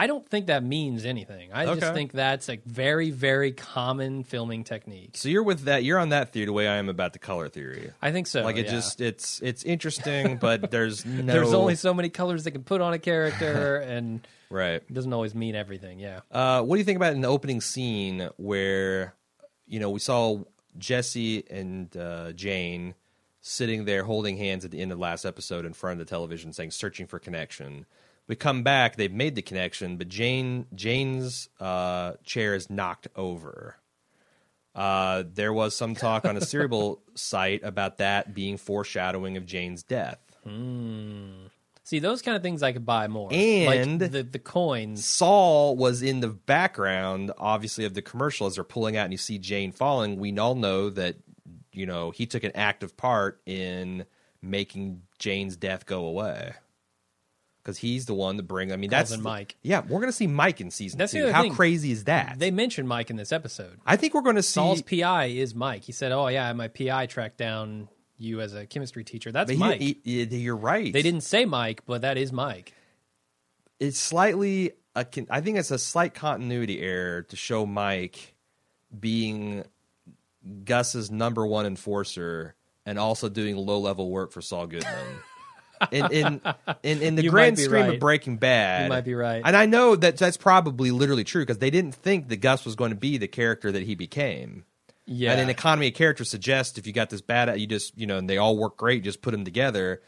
I don't think that means anything. I Okay. just think that's a very, very common filming technique. so you're with that. You're on that theory the way I am about the color theory. I think so. like it yeah. just it's it's interesting, but there's no there's only so many colors they can put on a character and right. It doesn't always mean everything, yeah. Uh, what do you think about in the opening scene where you know we saw Jesse and uh, Jane sitting there holding hands at the end of the last episode in front of the television, saying "searching for connection." We come back, they've made the connection, but Jane Jane's uh, chair is knocked over. Uh, there was some talk on a cerebral site about that being foreshadowing of Jane's death. See, those kind of things I could buy more. And- like the the coins. Saul was in the background, obviously, of the commercial as they're pulling out and you see Jane falling. We all know that, you know, he took an active part in making Jane's death go away. Because he's the one to bring. I mean, that's Mike. Yeah, we're going to see Mike in season That's the two. other How thing. crazy is that? They mentioned Mike in this episode. I think we're going to see. Saul's PI is Mike. He said, "Oh yeah, my PI tracked down you as a chemistry teacher." That's but he- Mike. he- he- you're right. they didn't say Mike, but that is Mike. it's slightly a con- I think it's a slight continuity error to show Mike being Gus's number one enforcer and also doing low level work for Saul Goodman. in, in in in the You grand scheme right. of Breaking Bad, You might be right. and I know that that's probably literally true because they didn't think that Gus was going to be the character that he became. Yeah, And an economy of characters suggests if you got this bad, you just you know, and they all work great, just put them together.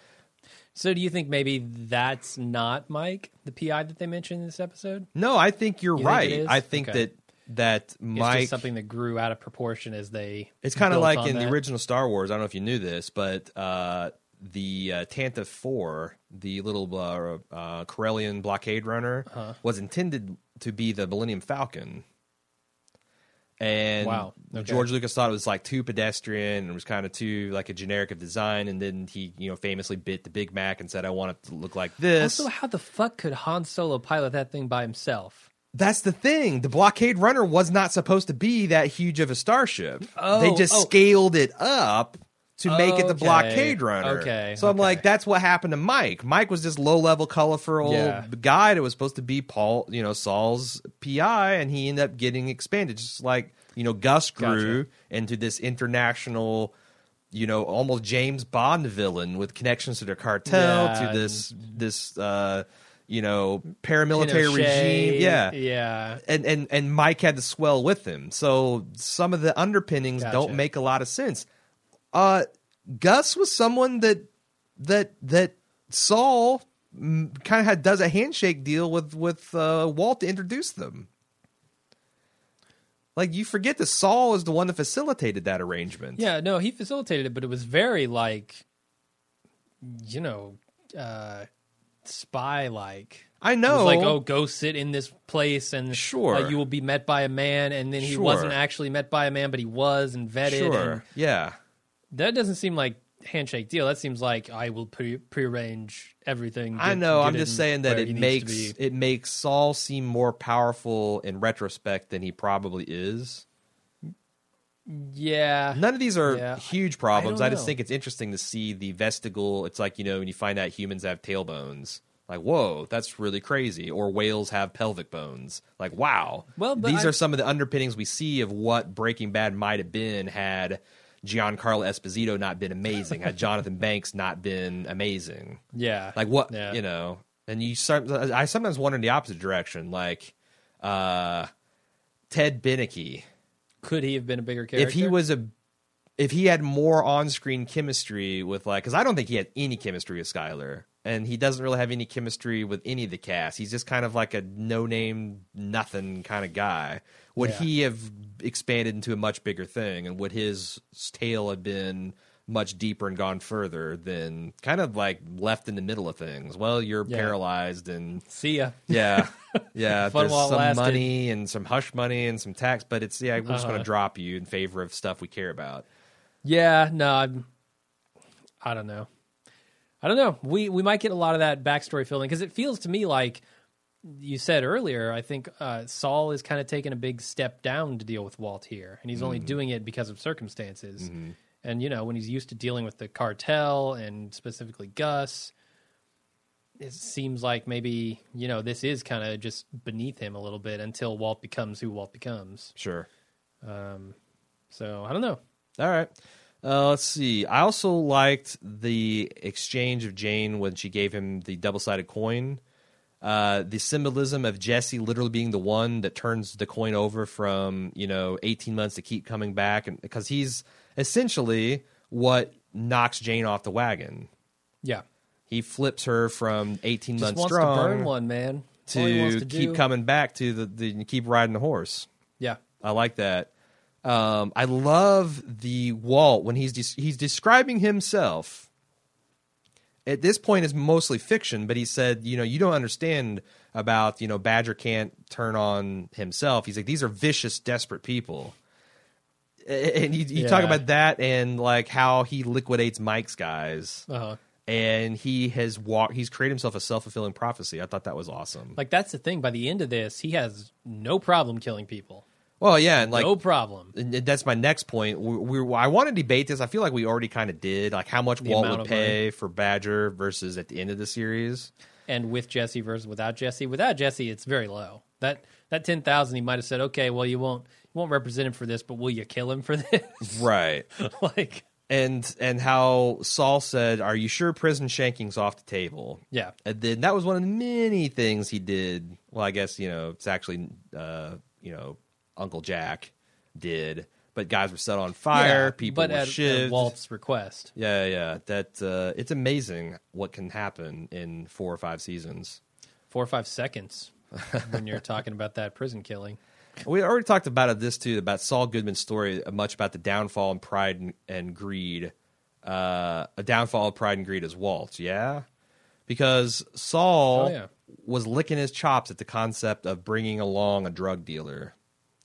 so do you think maybe that's not Mike, the PI that they mentioned in this episode? No, I think you're You right. is? I think Okay. that that Mike just something that grew out of proportion as they. It's kind of like in the original Star Wars. I don't know if you knew this, but uh, the uh, Tantive Four, the little uh, uh, Corellian blockade runner, Uh-huh. was intended to be the Millennium Falcon. And Wow. Okay. George Lucas thought it was like too pedestrian and was kind of too like a generic of design. And then he, you know, famously bit the Big Mac and said, "I want it to look like this." Also, how the fuck could Han Solo pilot that thing by himself? That's the thing. The blockade runner was not supposed to be that huge of a starship. Oh, they just oh. scaled it up to make it the blockade runner. okay, So I'm okay. like, that's what happened to Mike. Mike was this low level, colorful Yeah. guy that was supposed to be Paul, you know, Saul's PI, and he ended up getting expanded, just like you know, Gus grew into this international. You know, almost James Bond villain with connections to the cartel, Yeah, to this this uh, you know paramilitary Pinochet, regime. Yeah, yeah. and and and Mike had to swell with him. So some of the underpinnings Gotcha. don't make a lot of sense. Uh, Gus was someone that that that Saul kind of had does a handshake deal with with uh, Walt to introduce them. Like you forget that Saul is the one that facilitated that arrangement. Yeah, no, he facilitated it, but it was very like, you know, uh, spy like. I It know. was like, oh, go sit in this place, and Sure. uh, you will be met by a man. And then he Sure. wasn't actually met by a man, but he was and vetted. sure, And yeah. That doesn't seem like handshake deal. That seems like I will pre- prearrange everything. I know. I'm just saying that it makes it makes Saul seem more powerful in retrospect than he probably is. Yeah, None of these are Yeah. huge problems. I I, just know. think it's interesting to see the vestigial. It's like you know when you find out humans have tailbones. Like whoa, that's really crazy. Or whales have pelvic bones. Like wow. Well, these I- are some of the underpinnings we see of what Breaking Bad might have been had Giancarlo Esposito not been amazing, had Jonathan Banks not been amazing. yeah, Like what Yeah. you know. And you I sometimes wonder in the opposite direction, like uh, Ted Beneke. Could he have been a bigger character? If he was a, if he had more on-screen chemistry with like, because I don't think he had any chemistry with Skyler, and he doesn't really have any chemistry with any of the cast. He's just kind of like a no-name, nothing kind of guy. Would Yeah. he have expanded into a much bigger thing, and would his tale have been? much deeper and gone further than kind of like left in the middle of things. Well, you're Yeah. paralyzed and see ya. yeah, yeah. There's some lasted. money and some hush money and some tax, but it's yeah, we're just going Uh-huh. to drop you in favor of stuff we care about. Yeah, no, I'm. I don't know. I don't know. We we might get a lot of that backstory filling because it feels to me like you said earlier. I think uh, Saul is kind of taking a big step down to deal with Walt here, and he's only doing it because of circumstances. And you know, when he's used to dealing with the cartel and specifically Gus, it seems like maybe you know this is kind of just beneath him a little bit until Walt becomes who Walt becomes. Sure. Um, so I don't know. All right. Uh, let's see. I also liked the exchange of Jane when she gave him the double sided coin. Uh, the symbolism of Jesse literally being the one that turns the coin over from you know eighteen months to keep coming back, and because he's essentially what knocks Jane off the wagon. Yeah. He flips her from eighteen Just months wants strong to burn one, man. That's all he wants to, to keep do. coming back to the, the keep riding the horse. Yeah. I like that. Um, I love the Walt when he's des- he's describing himself. At this point, is mostly fiction, but he said, you know, you don't understand about you know Badger can't turn on himself. He's like these are vicious, desperate people. And you, you talk about that and like how he liquidates Mike's guys, Uh-huh. and he has walked. He's created himself a self fulfilling prophecy. I thought that was awesome. Like that's the thing. By the end of this, he has no problem killing people. Well, yeah, and like no problem. and that's my next point. We, we, I want to debate this. I feel like we already kind of did, like how much The Walt would pay for Badger versus at the end of the series. And with Jesse versus without Jesse, without Jesse, it's very low. That that ten thousand, he might have said, okay, well, you won't you won't represent him for this, but will you kill him for this? Right. like, and and how Saul said, "Are you sure prison shanking's off the table?" yeah, And then that was one of the many things he did. Well, I guess you know it's actually uh, you know Uncle Jack did, but guys were set on fire. Yeah, people but were at, shivved. at Walt's request. Yeah, yeah. That uh, it's amazing what can happen in four or five seasons. Four or five seconds when you're talking about that prison killing. We already talked about it, this too about Saul Goodman's story, uh, much about the downfall and pride and, and greed. Uh, a downfall of pride and greed is Walt, yeah, because Saul Oh, yeah. was licking his chops at the concept of bringing along a drug dealer,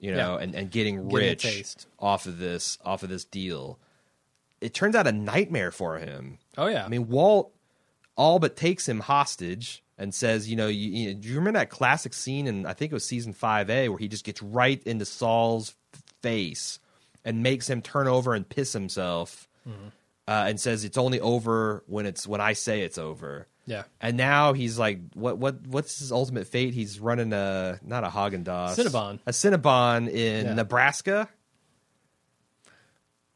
you know, Yeah. and, and getting Getting rich taste. off of this off of this deal. It turns out a nightmare for him. Oh yeah, I mean, Walt all but takes him hostage and says, you know, you, you do you remember that classic scene in I think it was season five A where he just gets right into Saul's face and makes him turn over and piss himself, Mm-hmm. uh, and says it's only over when it's when I say it's over. Yeah. And now he's like, what what what's his ultimate fate? He's running a not a Haagen Dazs, Cinnabon. a Cinnabon in Yeah. Nebraska.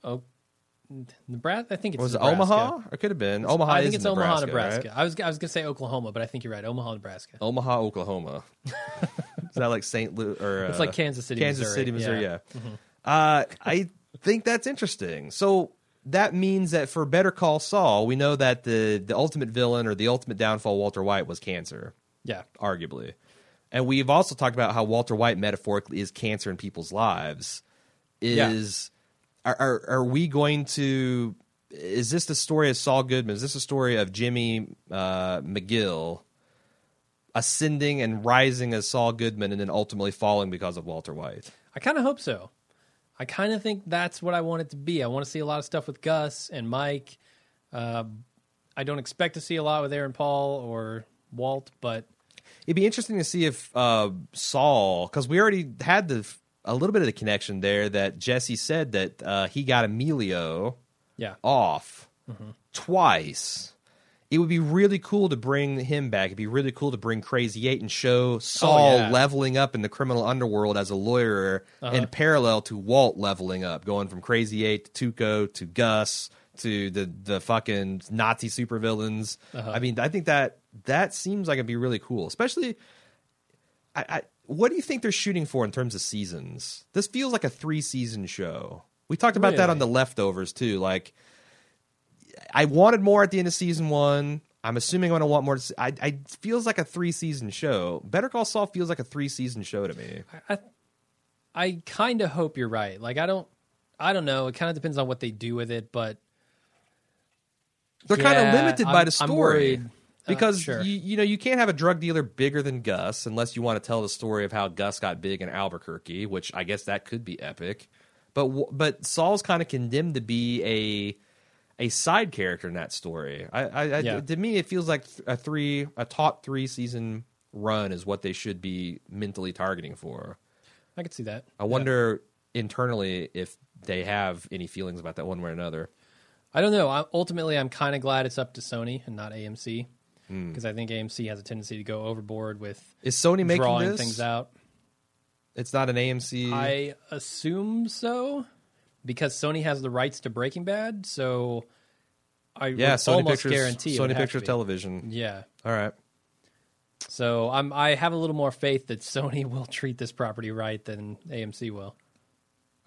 Oh, Nebraska. I think it's Was it Omaha? Or it could have been Omaha. I think is it's Omaha, Nebraska. Nebraska. right? I was I was gonna say Oklahoma, but I think you're right. Omaha, Nebraska. Omaha, Oklahoma. Is that like St. Louis or It's uh, like Kansas City, Kansas Missouri. City, Missouri? Yeah. Yeah. Mm-hmm. Uh, I think that's interesting. So that means that for Better Call Saul, we know that the the ultimate villain or the ultimate downfall, Walter White, was cancer, Yeah, arguably. And we've also talked about how Walter White metaphorically is cancer in people's lives. Is are, are are we going to? Is this the story of Saul Goodman? Is this a story of Jimmy uh, McGill ascending and rising as Saul Goodman, and then ultimately falling because of Walter White? I kind of hope so. I kind of think that's what I want it to be. I want to see a lot of stuff with Gus and Mike. Uh, I don't expect to see a lot with Aaron Paul or Walt, but It'd be interesting to see if uh, Saul, because we already had the a little bit of the connection there that Jesse said that uh, he got Emilio yeah, off twice. It would be really cool to bring him back. It'd be really cool to bring Crazy Eight and show oh, Saul yeah. leveling up in the criminal underworld as a lawyer uh-huh. in parallel to Walt leveling up, going from Crazy Eight to Tuco to Gus to the the fucking Nazi supervillains. Uh-huh. I mean, I think that that seems like it'd be really cool. Especially, I, I what do you think they're shooting for in terms of seasons? This feels like a three season show. We talked about that on the leftovers too. Like, I wanted more at the end of season one. I'm assuming I'm going to want more. To, I, I feels like a three season show. Better Call Saul feels like a three season show to me. I I kind of hope you're right. Like I don't I don't know. It kind of depends on what they do with it, but They're kind of limited by I'm- the I'm story. Uh, because sure. you you know you can't have a drug dealer bigger than Gus unless you want to tell the story of how Gus got big in Albuquerque, which I guess that could be epic. But but Saul's kind of condemned to be a a side character in that story. I, I, I to me it feels like a three a top three season run is what they should be mentally targeting for. I could see that. I wonder internally if they have any feelings about that one way or another. I don't know. I, ultimately, I'm kind of glad it's up to Sony and not AMC Hmm. because I think AMC has a tendency to go overboard with Is Sony making drawing this? things out. It's not an AMC. I assume so because Sony has the rights to Breaking Bad. So I yeah, Sony almost Pictures. guarantee Sony Pictures. Television. Yeah. All right. So I'm I have a little more faith that Sony will treat this property right than AMC will.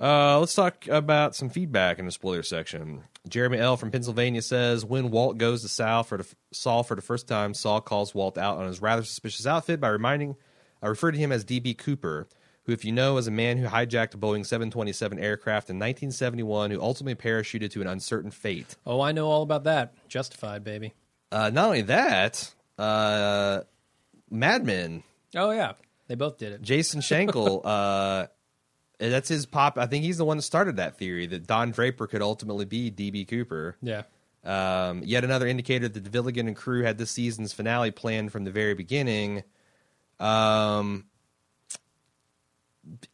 Uh, let's talk about some feedback in the spoiler section. Jeremy L. from Pennsylvania says, "When Walt goes to Sal for the, Saul for the first time, Saul calls Walt out on his rather suspicious outfit by reminding, I refer to him as DB Cooper, who, if you know, is a man who hijacked a Boeing 727 aircraft in 1971, who ultimately parachuted to an uncertain fate. Oh, I know all about that. Justified, baby. Uh, not only that, uh, Mad Men Oh yeah, they both did it. Jason Schenkel, uh, that's his pop. I think he's the one that started that theory that Don Draper could ultimately be DB Cooper. Yeah. Um, yet another indicator that the Villigan and crew had this season's finale planned from the very beginning. Um,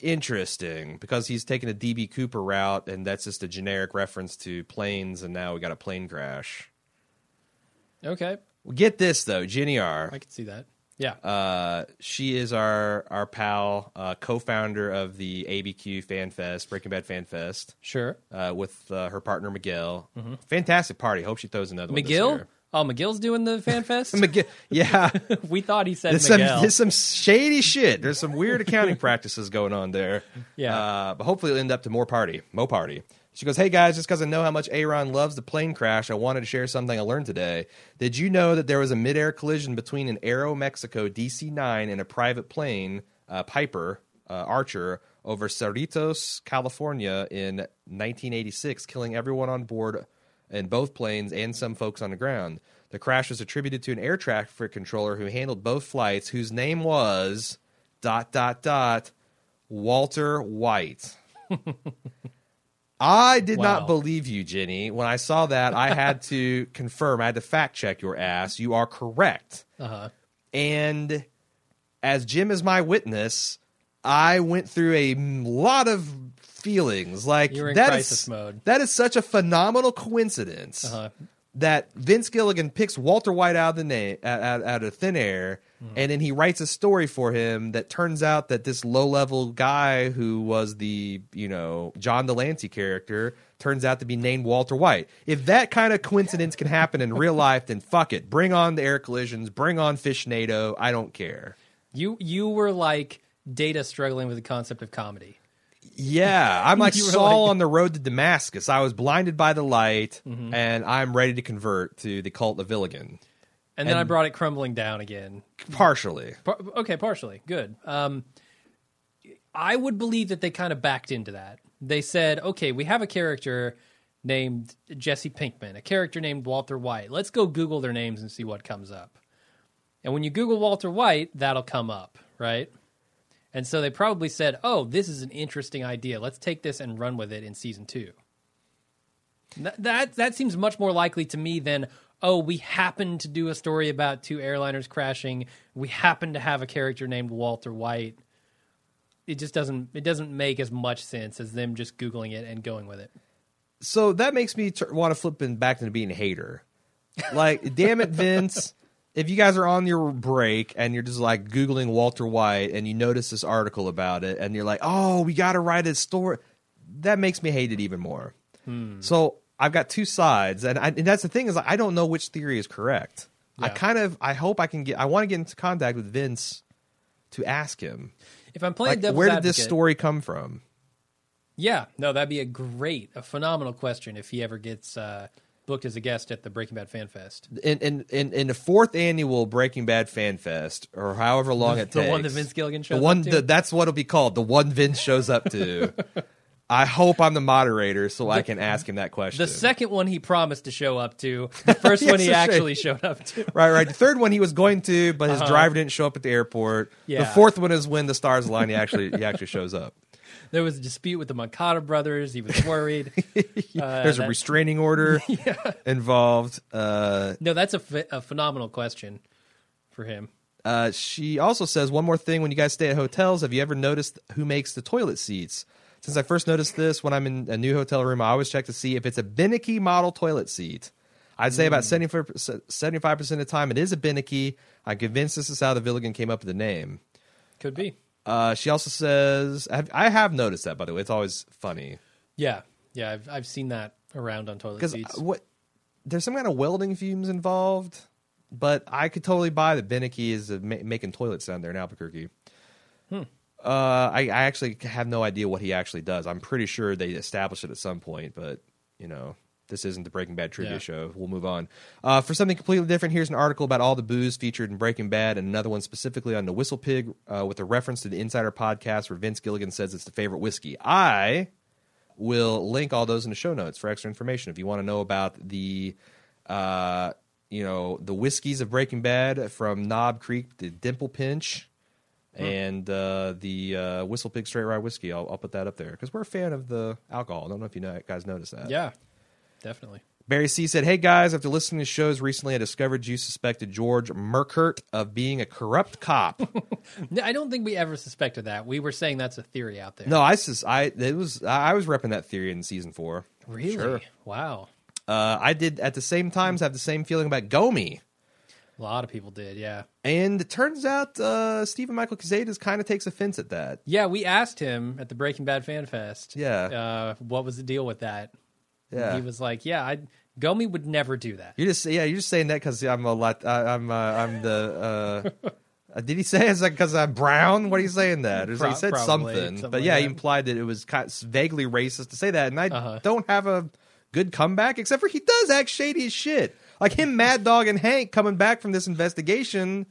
interesting because he's taken a DB Cooper route, and that's just a generic reference to planes, and now we got a plane crash. Okay, Get this though, Jenny R. I can see that. Yeah. Uh, she is our our pal, uh, co-founder of the ABQ Fan Fest, Breaking Bad Fan Fest, sure. uh, with uh, her partner Miguel. Fantastic party. Hope she throws another one. this McGill? year. Oh, McGill's doing the fan fest. McGill. Yeah, we thought he said there's some there's some shady shit. There's some weird accounting practices going on there. Yeah. uh, but hopefully it'll end up to more party, mo party. She goes, "Hey guys, just because I know how much Aaron loves the plane crash, I wanted to share something I learned today. Did you know that there was a midair collision between an Aero Mexico DC-9 and a private plane, uh, Piper uh, Archer, over Cerritos, California, in 1986, killing everyone on board in both planes and some folks on the ground. The crash was attributed to an air traffic controller who handled both flights, whose name was dot dot dot Walter White." I did Wow. not believe you, Jenny. When I saw that, I had to confirm. I had to fact check your ass. You are correct. uh-huh. And as Jim is my witness, I went through a lot of feelings. Like You were in that crisis is- mode. That is such a phenomenal coincidence Uh-huh. that Vince Gilligan picks Walter White out of the na- out, out, of thin air, Hmm. and then he writes a story for him that turns out that this low level guy who was the you know John de Lancie character turns out to be named Walter White. If that kind of coincidence can happen in real life, then fuck it, bring on the air collisions, bring on fish NATO. I don't care. You you were like Data struggling with the concept of comedy. Yeah, I'm like Saul like- Mm-hmm. on the road to Damascus. I was blinded by the light, and I'm ready to convert to the cult of Villigan. And then I brought it crumbling down again. Partially. Par- okay, partially. Good. Um, I would believe that they kind of backed into that. They said, okay, we have a character named Jesse Pinkman, a character named Walter White. Let's go Google their names and see what comes up. And when you Google Walter White, that'll come up, right? And so they probably said, oh, this is an interesting idea. Let's take this and run with it in season two. That, that that seems much more likely to me than oh we happen to do a story about two airliners crashing we happen to have a character named Walter White it just doesn't it doesn't make as much sense as them just googling it and going with it So that makes me t- want to flip in back into being a hater. Like, damn it, Vince. If you guys are on your break and you're just like Googling Walter White and you notice this article about it and you're like, oh, we got to write a story, that makes me hate it even more. So I've got two sides. And, I, and that's the thing is, I don't know which theory is correct. I kind of I hope I can get I want to get into contact with Vince to ask him If I'm playing like where did this story come from? Yeah, no, that'd be a great, a phenomenal question if he ever gets uh, booked as a guest at the Breaking Bad Fan Fest. In in in, in the fourth annual Breaking Bad Fan Fest or however long it The takes. one that Vince Gilligan shows the one up to? that- that's what it'll be called. The one Vince shows up to. I hope I'm the moderator so I can ask him that question. The second one he promised to show up to. The first one he Yes, actually showed up to. Right, right. The third one he was going to, but his driver didn't show up at the airport. Uh-huh. Yeah. The fourth one is when the stars align. He actually he actually shows up. There was a dispute with the Moncada brothers. He was worried. Uh, There's a restraining order involved. Uh, No, that's a, ph- a phenomenal question for him. uh, she also says one more thing: when you guys stay at hotels, have you ever noticed who makes the toilet seats? Since I first noticed this when I'm in a new hotel room, I always check to see if it's a Beneke model toilet seat. I'd say about 75 percent of the time it is a Beneke. I'm convinced this is how the Villigan came up with the name. Could be. Uh, she also says, I have, I have noticed that by the way. It's always funny Yeah, yeah, I've I've seen that around on toilet because seats. what there's some kind of welding fumes involved, but I could totally buy that Beneke is uh, ma- making toilets down there in Albuquerque. Hmm. Uh, I, I actually have no idea what he actually does. I'm pretty sure they established it at some point, but you know, this isn't the Breaking Bad trivia Yeah. show. We'll move on. Uh, for something completely different, here's an article about all the booze featured in Breaking Bad, and another one specifically on the Whistle Pig, uh, with a reference to the Insider podcast where Vince Gilligan says it's the favorite whiskey. I will link all those in the show notes for extra information if you want to know about the uh you know the whiskeys of breaking bad from knob creek the dimple pinch and uh the uh whistle pig straight rye whiskey i'll, I'll put that up there because we're a fan of the alcohol i don't know if you know, guys noticed that yeah, definitely. Barry C said, Hey guys, after listening to shows recently, I discovered you suspected George Merkert of being a corrupt cop. No, I don't think we ever suspected that. We were saying that's a theory out there. no, I sus- I it was I was repping that theory in season four. really? Sure. Wow. Uh, I did at the same times have the same feeling about Gomie. A lot of people did. Yeah. And it turns out uh, Steven Michael Quezadas kind of takes offense at that. Yeah, we asked him at the Breaking Bad Fan Fest. Yeah. Uh, what was the deal with that? Yeah. He was like, "Yeah, I Gomie would never do that." You're just yeah, you're just saying that because I'm a lot. Uh, I'm uh, I'm the. Uh, uh, did he say it's like because I'm brown? What are you saying that? Or Pro- he said something, something but like yeah, he implied that it was kind of vaguely racist to say that, and I Uh-huh. don't have a good comeback except for he does act shady as shit. Like him, Mad Dog, and Hank coming back from this investigation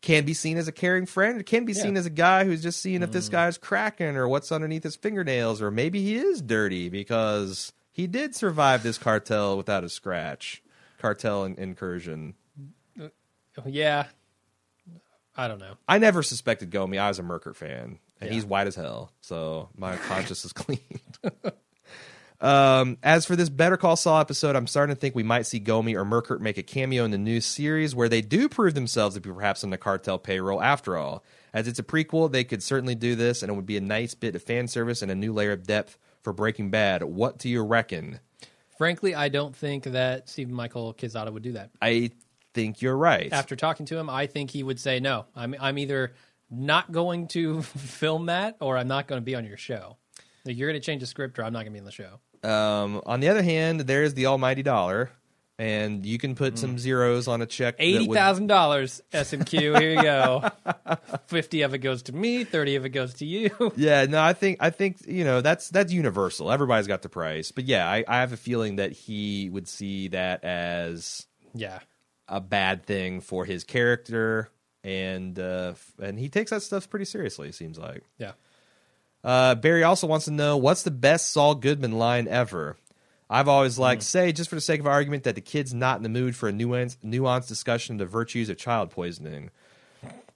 can be seen as a caring friend. It can be seen Yeah. as a guy who's just seeing if this Mm. guy's cracking or what's underneath his fingernails, or maybe he is dirty because he did survive this cartel without a scratch. Cartel in- incursion. Yeah. I don't know. I never suspected Gomie. I was a Merkert fan, and Yeah. he's white as hell, so my conscience is clean. um, as for this Better Call Saul episode, I'm starting to think we might see Gomie or Merkert make a cameo in the new series where they do prove themselves to be perhaps on the cartel payroll after all. As it's a prequel, they could certainly do this, and it would be a nice bit of fan service and a new layer of depth for Breaking Bad. What do you reckon? Frankly, I don't think that Steven Michael Quezada would do that. I think you're right. After talking to him, I think he would say, "No, I'm I'm either not going to film that, or I'm not going to be on your show. Like, you're going to change the script, or I'm not going to be on the show." Um, on the other hand, there's the almighty dollar, and you can put some zeros on a check. that Mm. Eighty would- thousand dollars, SMQ. Here you go. Fifty of it goes to me. Thirty of it goes to you. Yeah, no, I think I think you know that's that's universal. Everybody's got the price, but yeah, I, I have a feeling that he would see that as yeah, a bad thing for his character, and uh, f- and he takes that stuff pretty seriously. It seems like. yeah. Uh, Barry also wants to know what's the best Saul Goodman line ever. I've always liked Hmm. say, just for the sake of argument, that the kid's not in the mood for a nuanced, nuanced discussion of the virtues of child poisoning.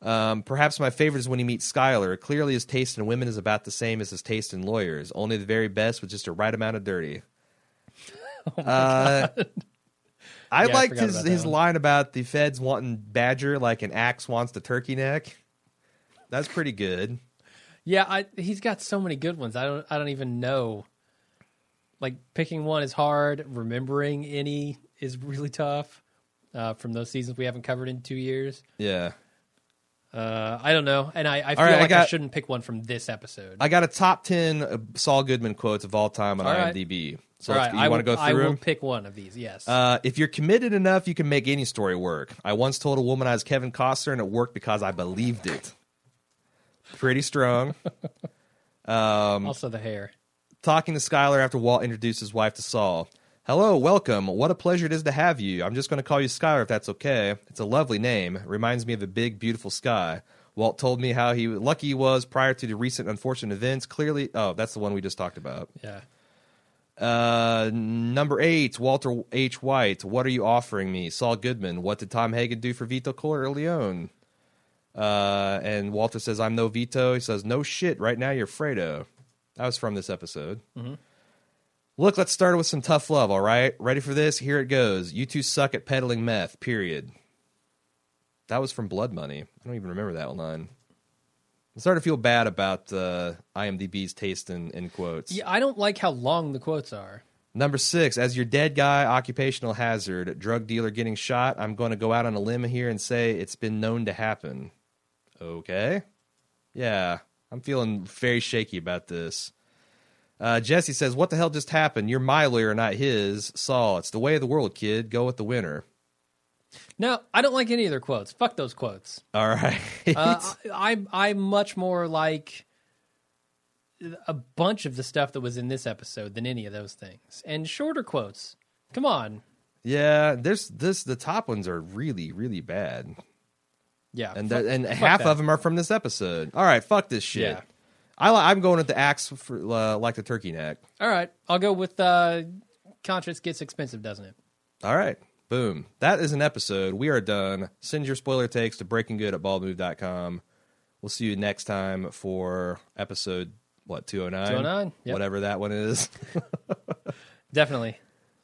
Um, perhaps my favorite is when he meets Skyler. Clearly, his taste in women is about the same as his taste in lawyers, only the very best with just the right amount of dirty. uh, I Yeah, liked forgot his, his one. line about the feds wanting badger like an axe wants the turkey neck. That's pretty good. Yeah, I, he's got so many good ones. I don't. I don't even know. Like picking one is hard. Remembering any is really tough. Uh, from those seasons we haven't covered in two years. Yeah. Uh, I don't know, and I, I feel right, like I, got- shouldn't pick one from this episode. I got a top ten Saul Goodman quotes of all time on All right. IMDb. So All right, you I want to will, go I through will them? pick one of these. Yes. Uh, if you're committed enough, you can make any story work. I once told a woman I was Kevin Costner, and it worked because I believed it. Pretty strong. um, also, the hair. Talking to Skyler after Walt introduced his wife to Saul. Hello, welcome. What a pleasure it is to have you. I'm just going to call you Skyler if that's okay. It's a lovely name. Reminds me of a big, beautiful sky. Walt told me how he lucky he was prior to the recent unfortunate events. Clearly, oh, that's the one we just talked about. Yeah. Uh, number eight, Walter H. White. What are you offering me? Saul Goodman. What did Tom Hagen do for Vito Corleone? Uh, and Walter says, I'm no Vito. He says, no shit. Right now, you're Fredo. That was from this episode. Look, let's start with some tough love, all right? Ready for this? Here it goes. You two suck at peddling meth, period. That was from Blood Money. I don't even remember that line. I'm starting to feel bad about uh, IMDb's taste in, in quotes. Yeah, I don't like how long the quotes are. Number six, as your dead guy, occupational hazard, drug dealer getting shot, I'm going to go out on a limb here and say it's been known to happen. Okay. Yeah, I'm feeling very shaky about this. Uh, Jesse says, What the hell just happened? You're my lawyer, not his. Saul, it's the way of the world, kid. Go with the winner. No, I don't like any of their quotes. Fuck those quotes. All right. Uh, I, I I'm much more like a bunch of the stuff that was in this episode than any of those things. And shorter quotes. Come on. yeah, there's this. The top ones are really, really bad. Yeah. and fuck- the, and half that. of them are from this episode. All right, fuck this shit. Yeah. I, I'm going with the axe for uh, like the turkey neck. All right. I'll go with uh, conscience gets expensive, doesn't it? All right, boom. That is an episode. We are done. Send your spoiler takes to breakinggood at baldmove.com. We'll see you next time for episode what 209 209, yep. whatever that one is. Definitely.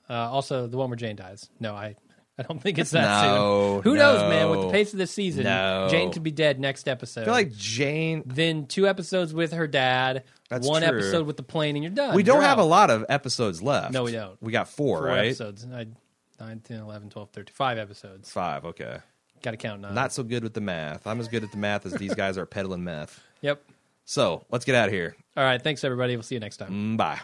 Uh, also, the one where Jane dies. No, I, I don't think it's that No, soon. Who knows, man? With the pace of this season, no. Jane could be dead next episode. I feel like Jane. then two episodes with her dad, That's one true. episode with the plane, and you're done. We don't You're have a lot of episodes left. No, we don't. We got four, Four right? episodes. I, 9, 10, 11, 12, 13. Five episodes. Five. Okay. Got to count nine. Not so good with the math. I'm as good at the math as these guys are peddling meth. Yep. So let's get out of here. All right. Thanks, everybody. We'll see you next time. Mm, Bye.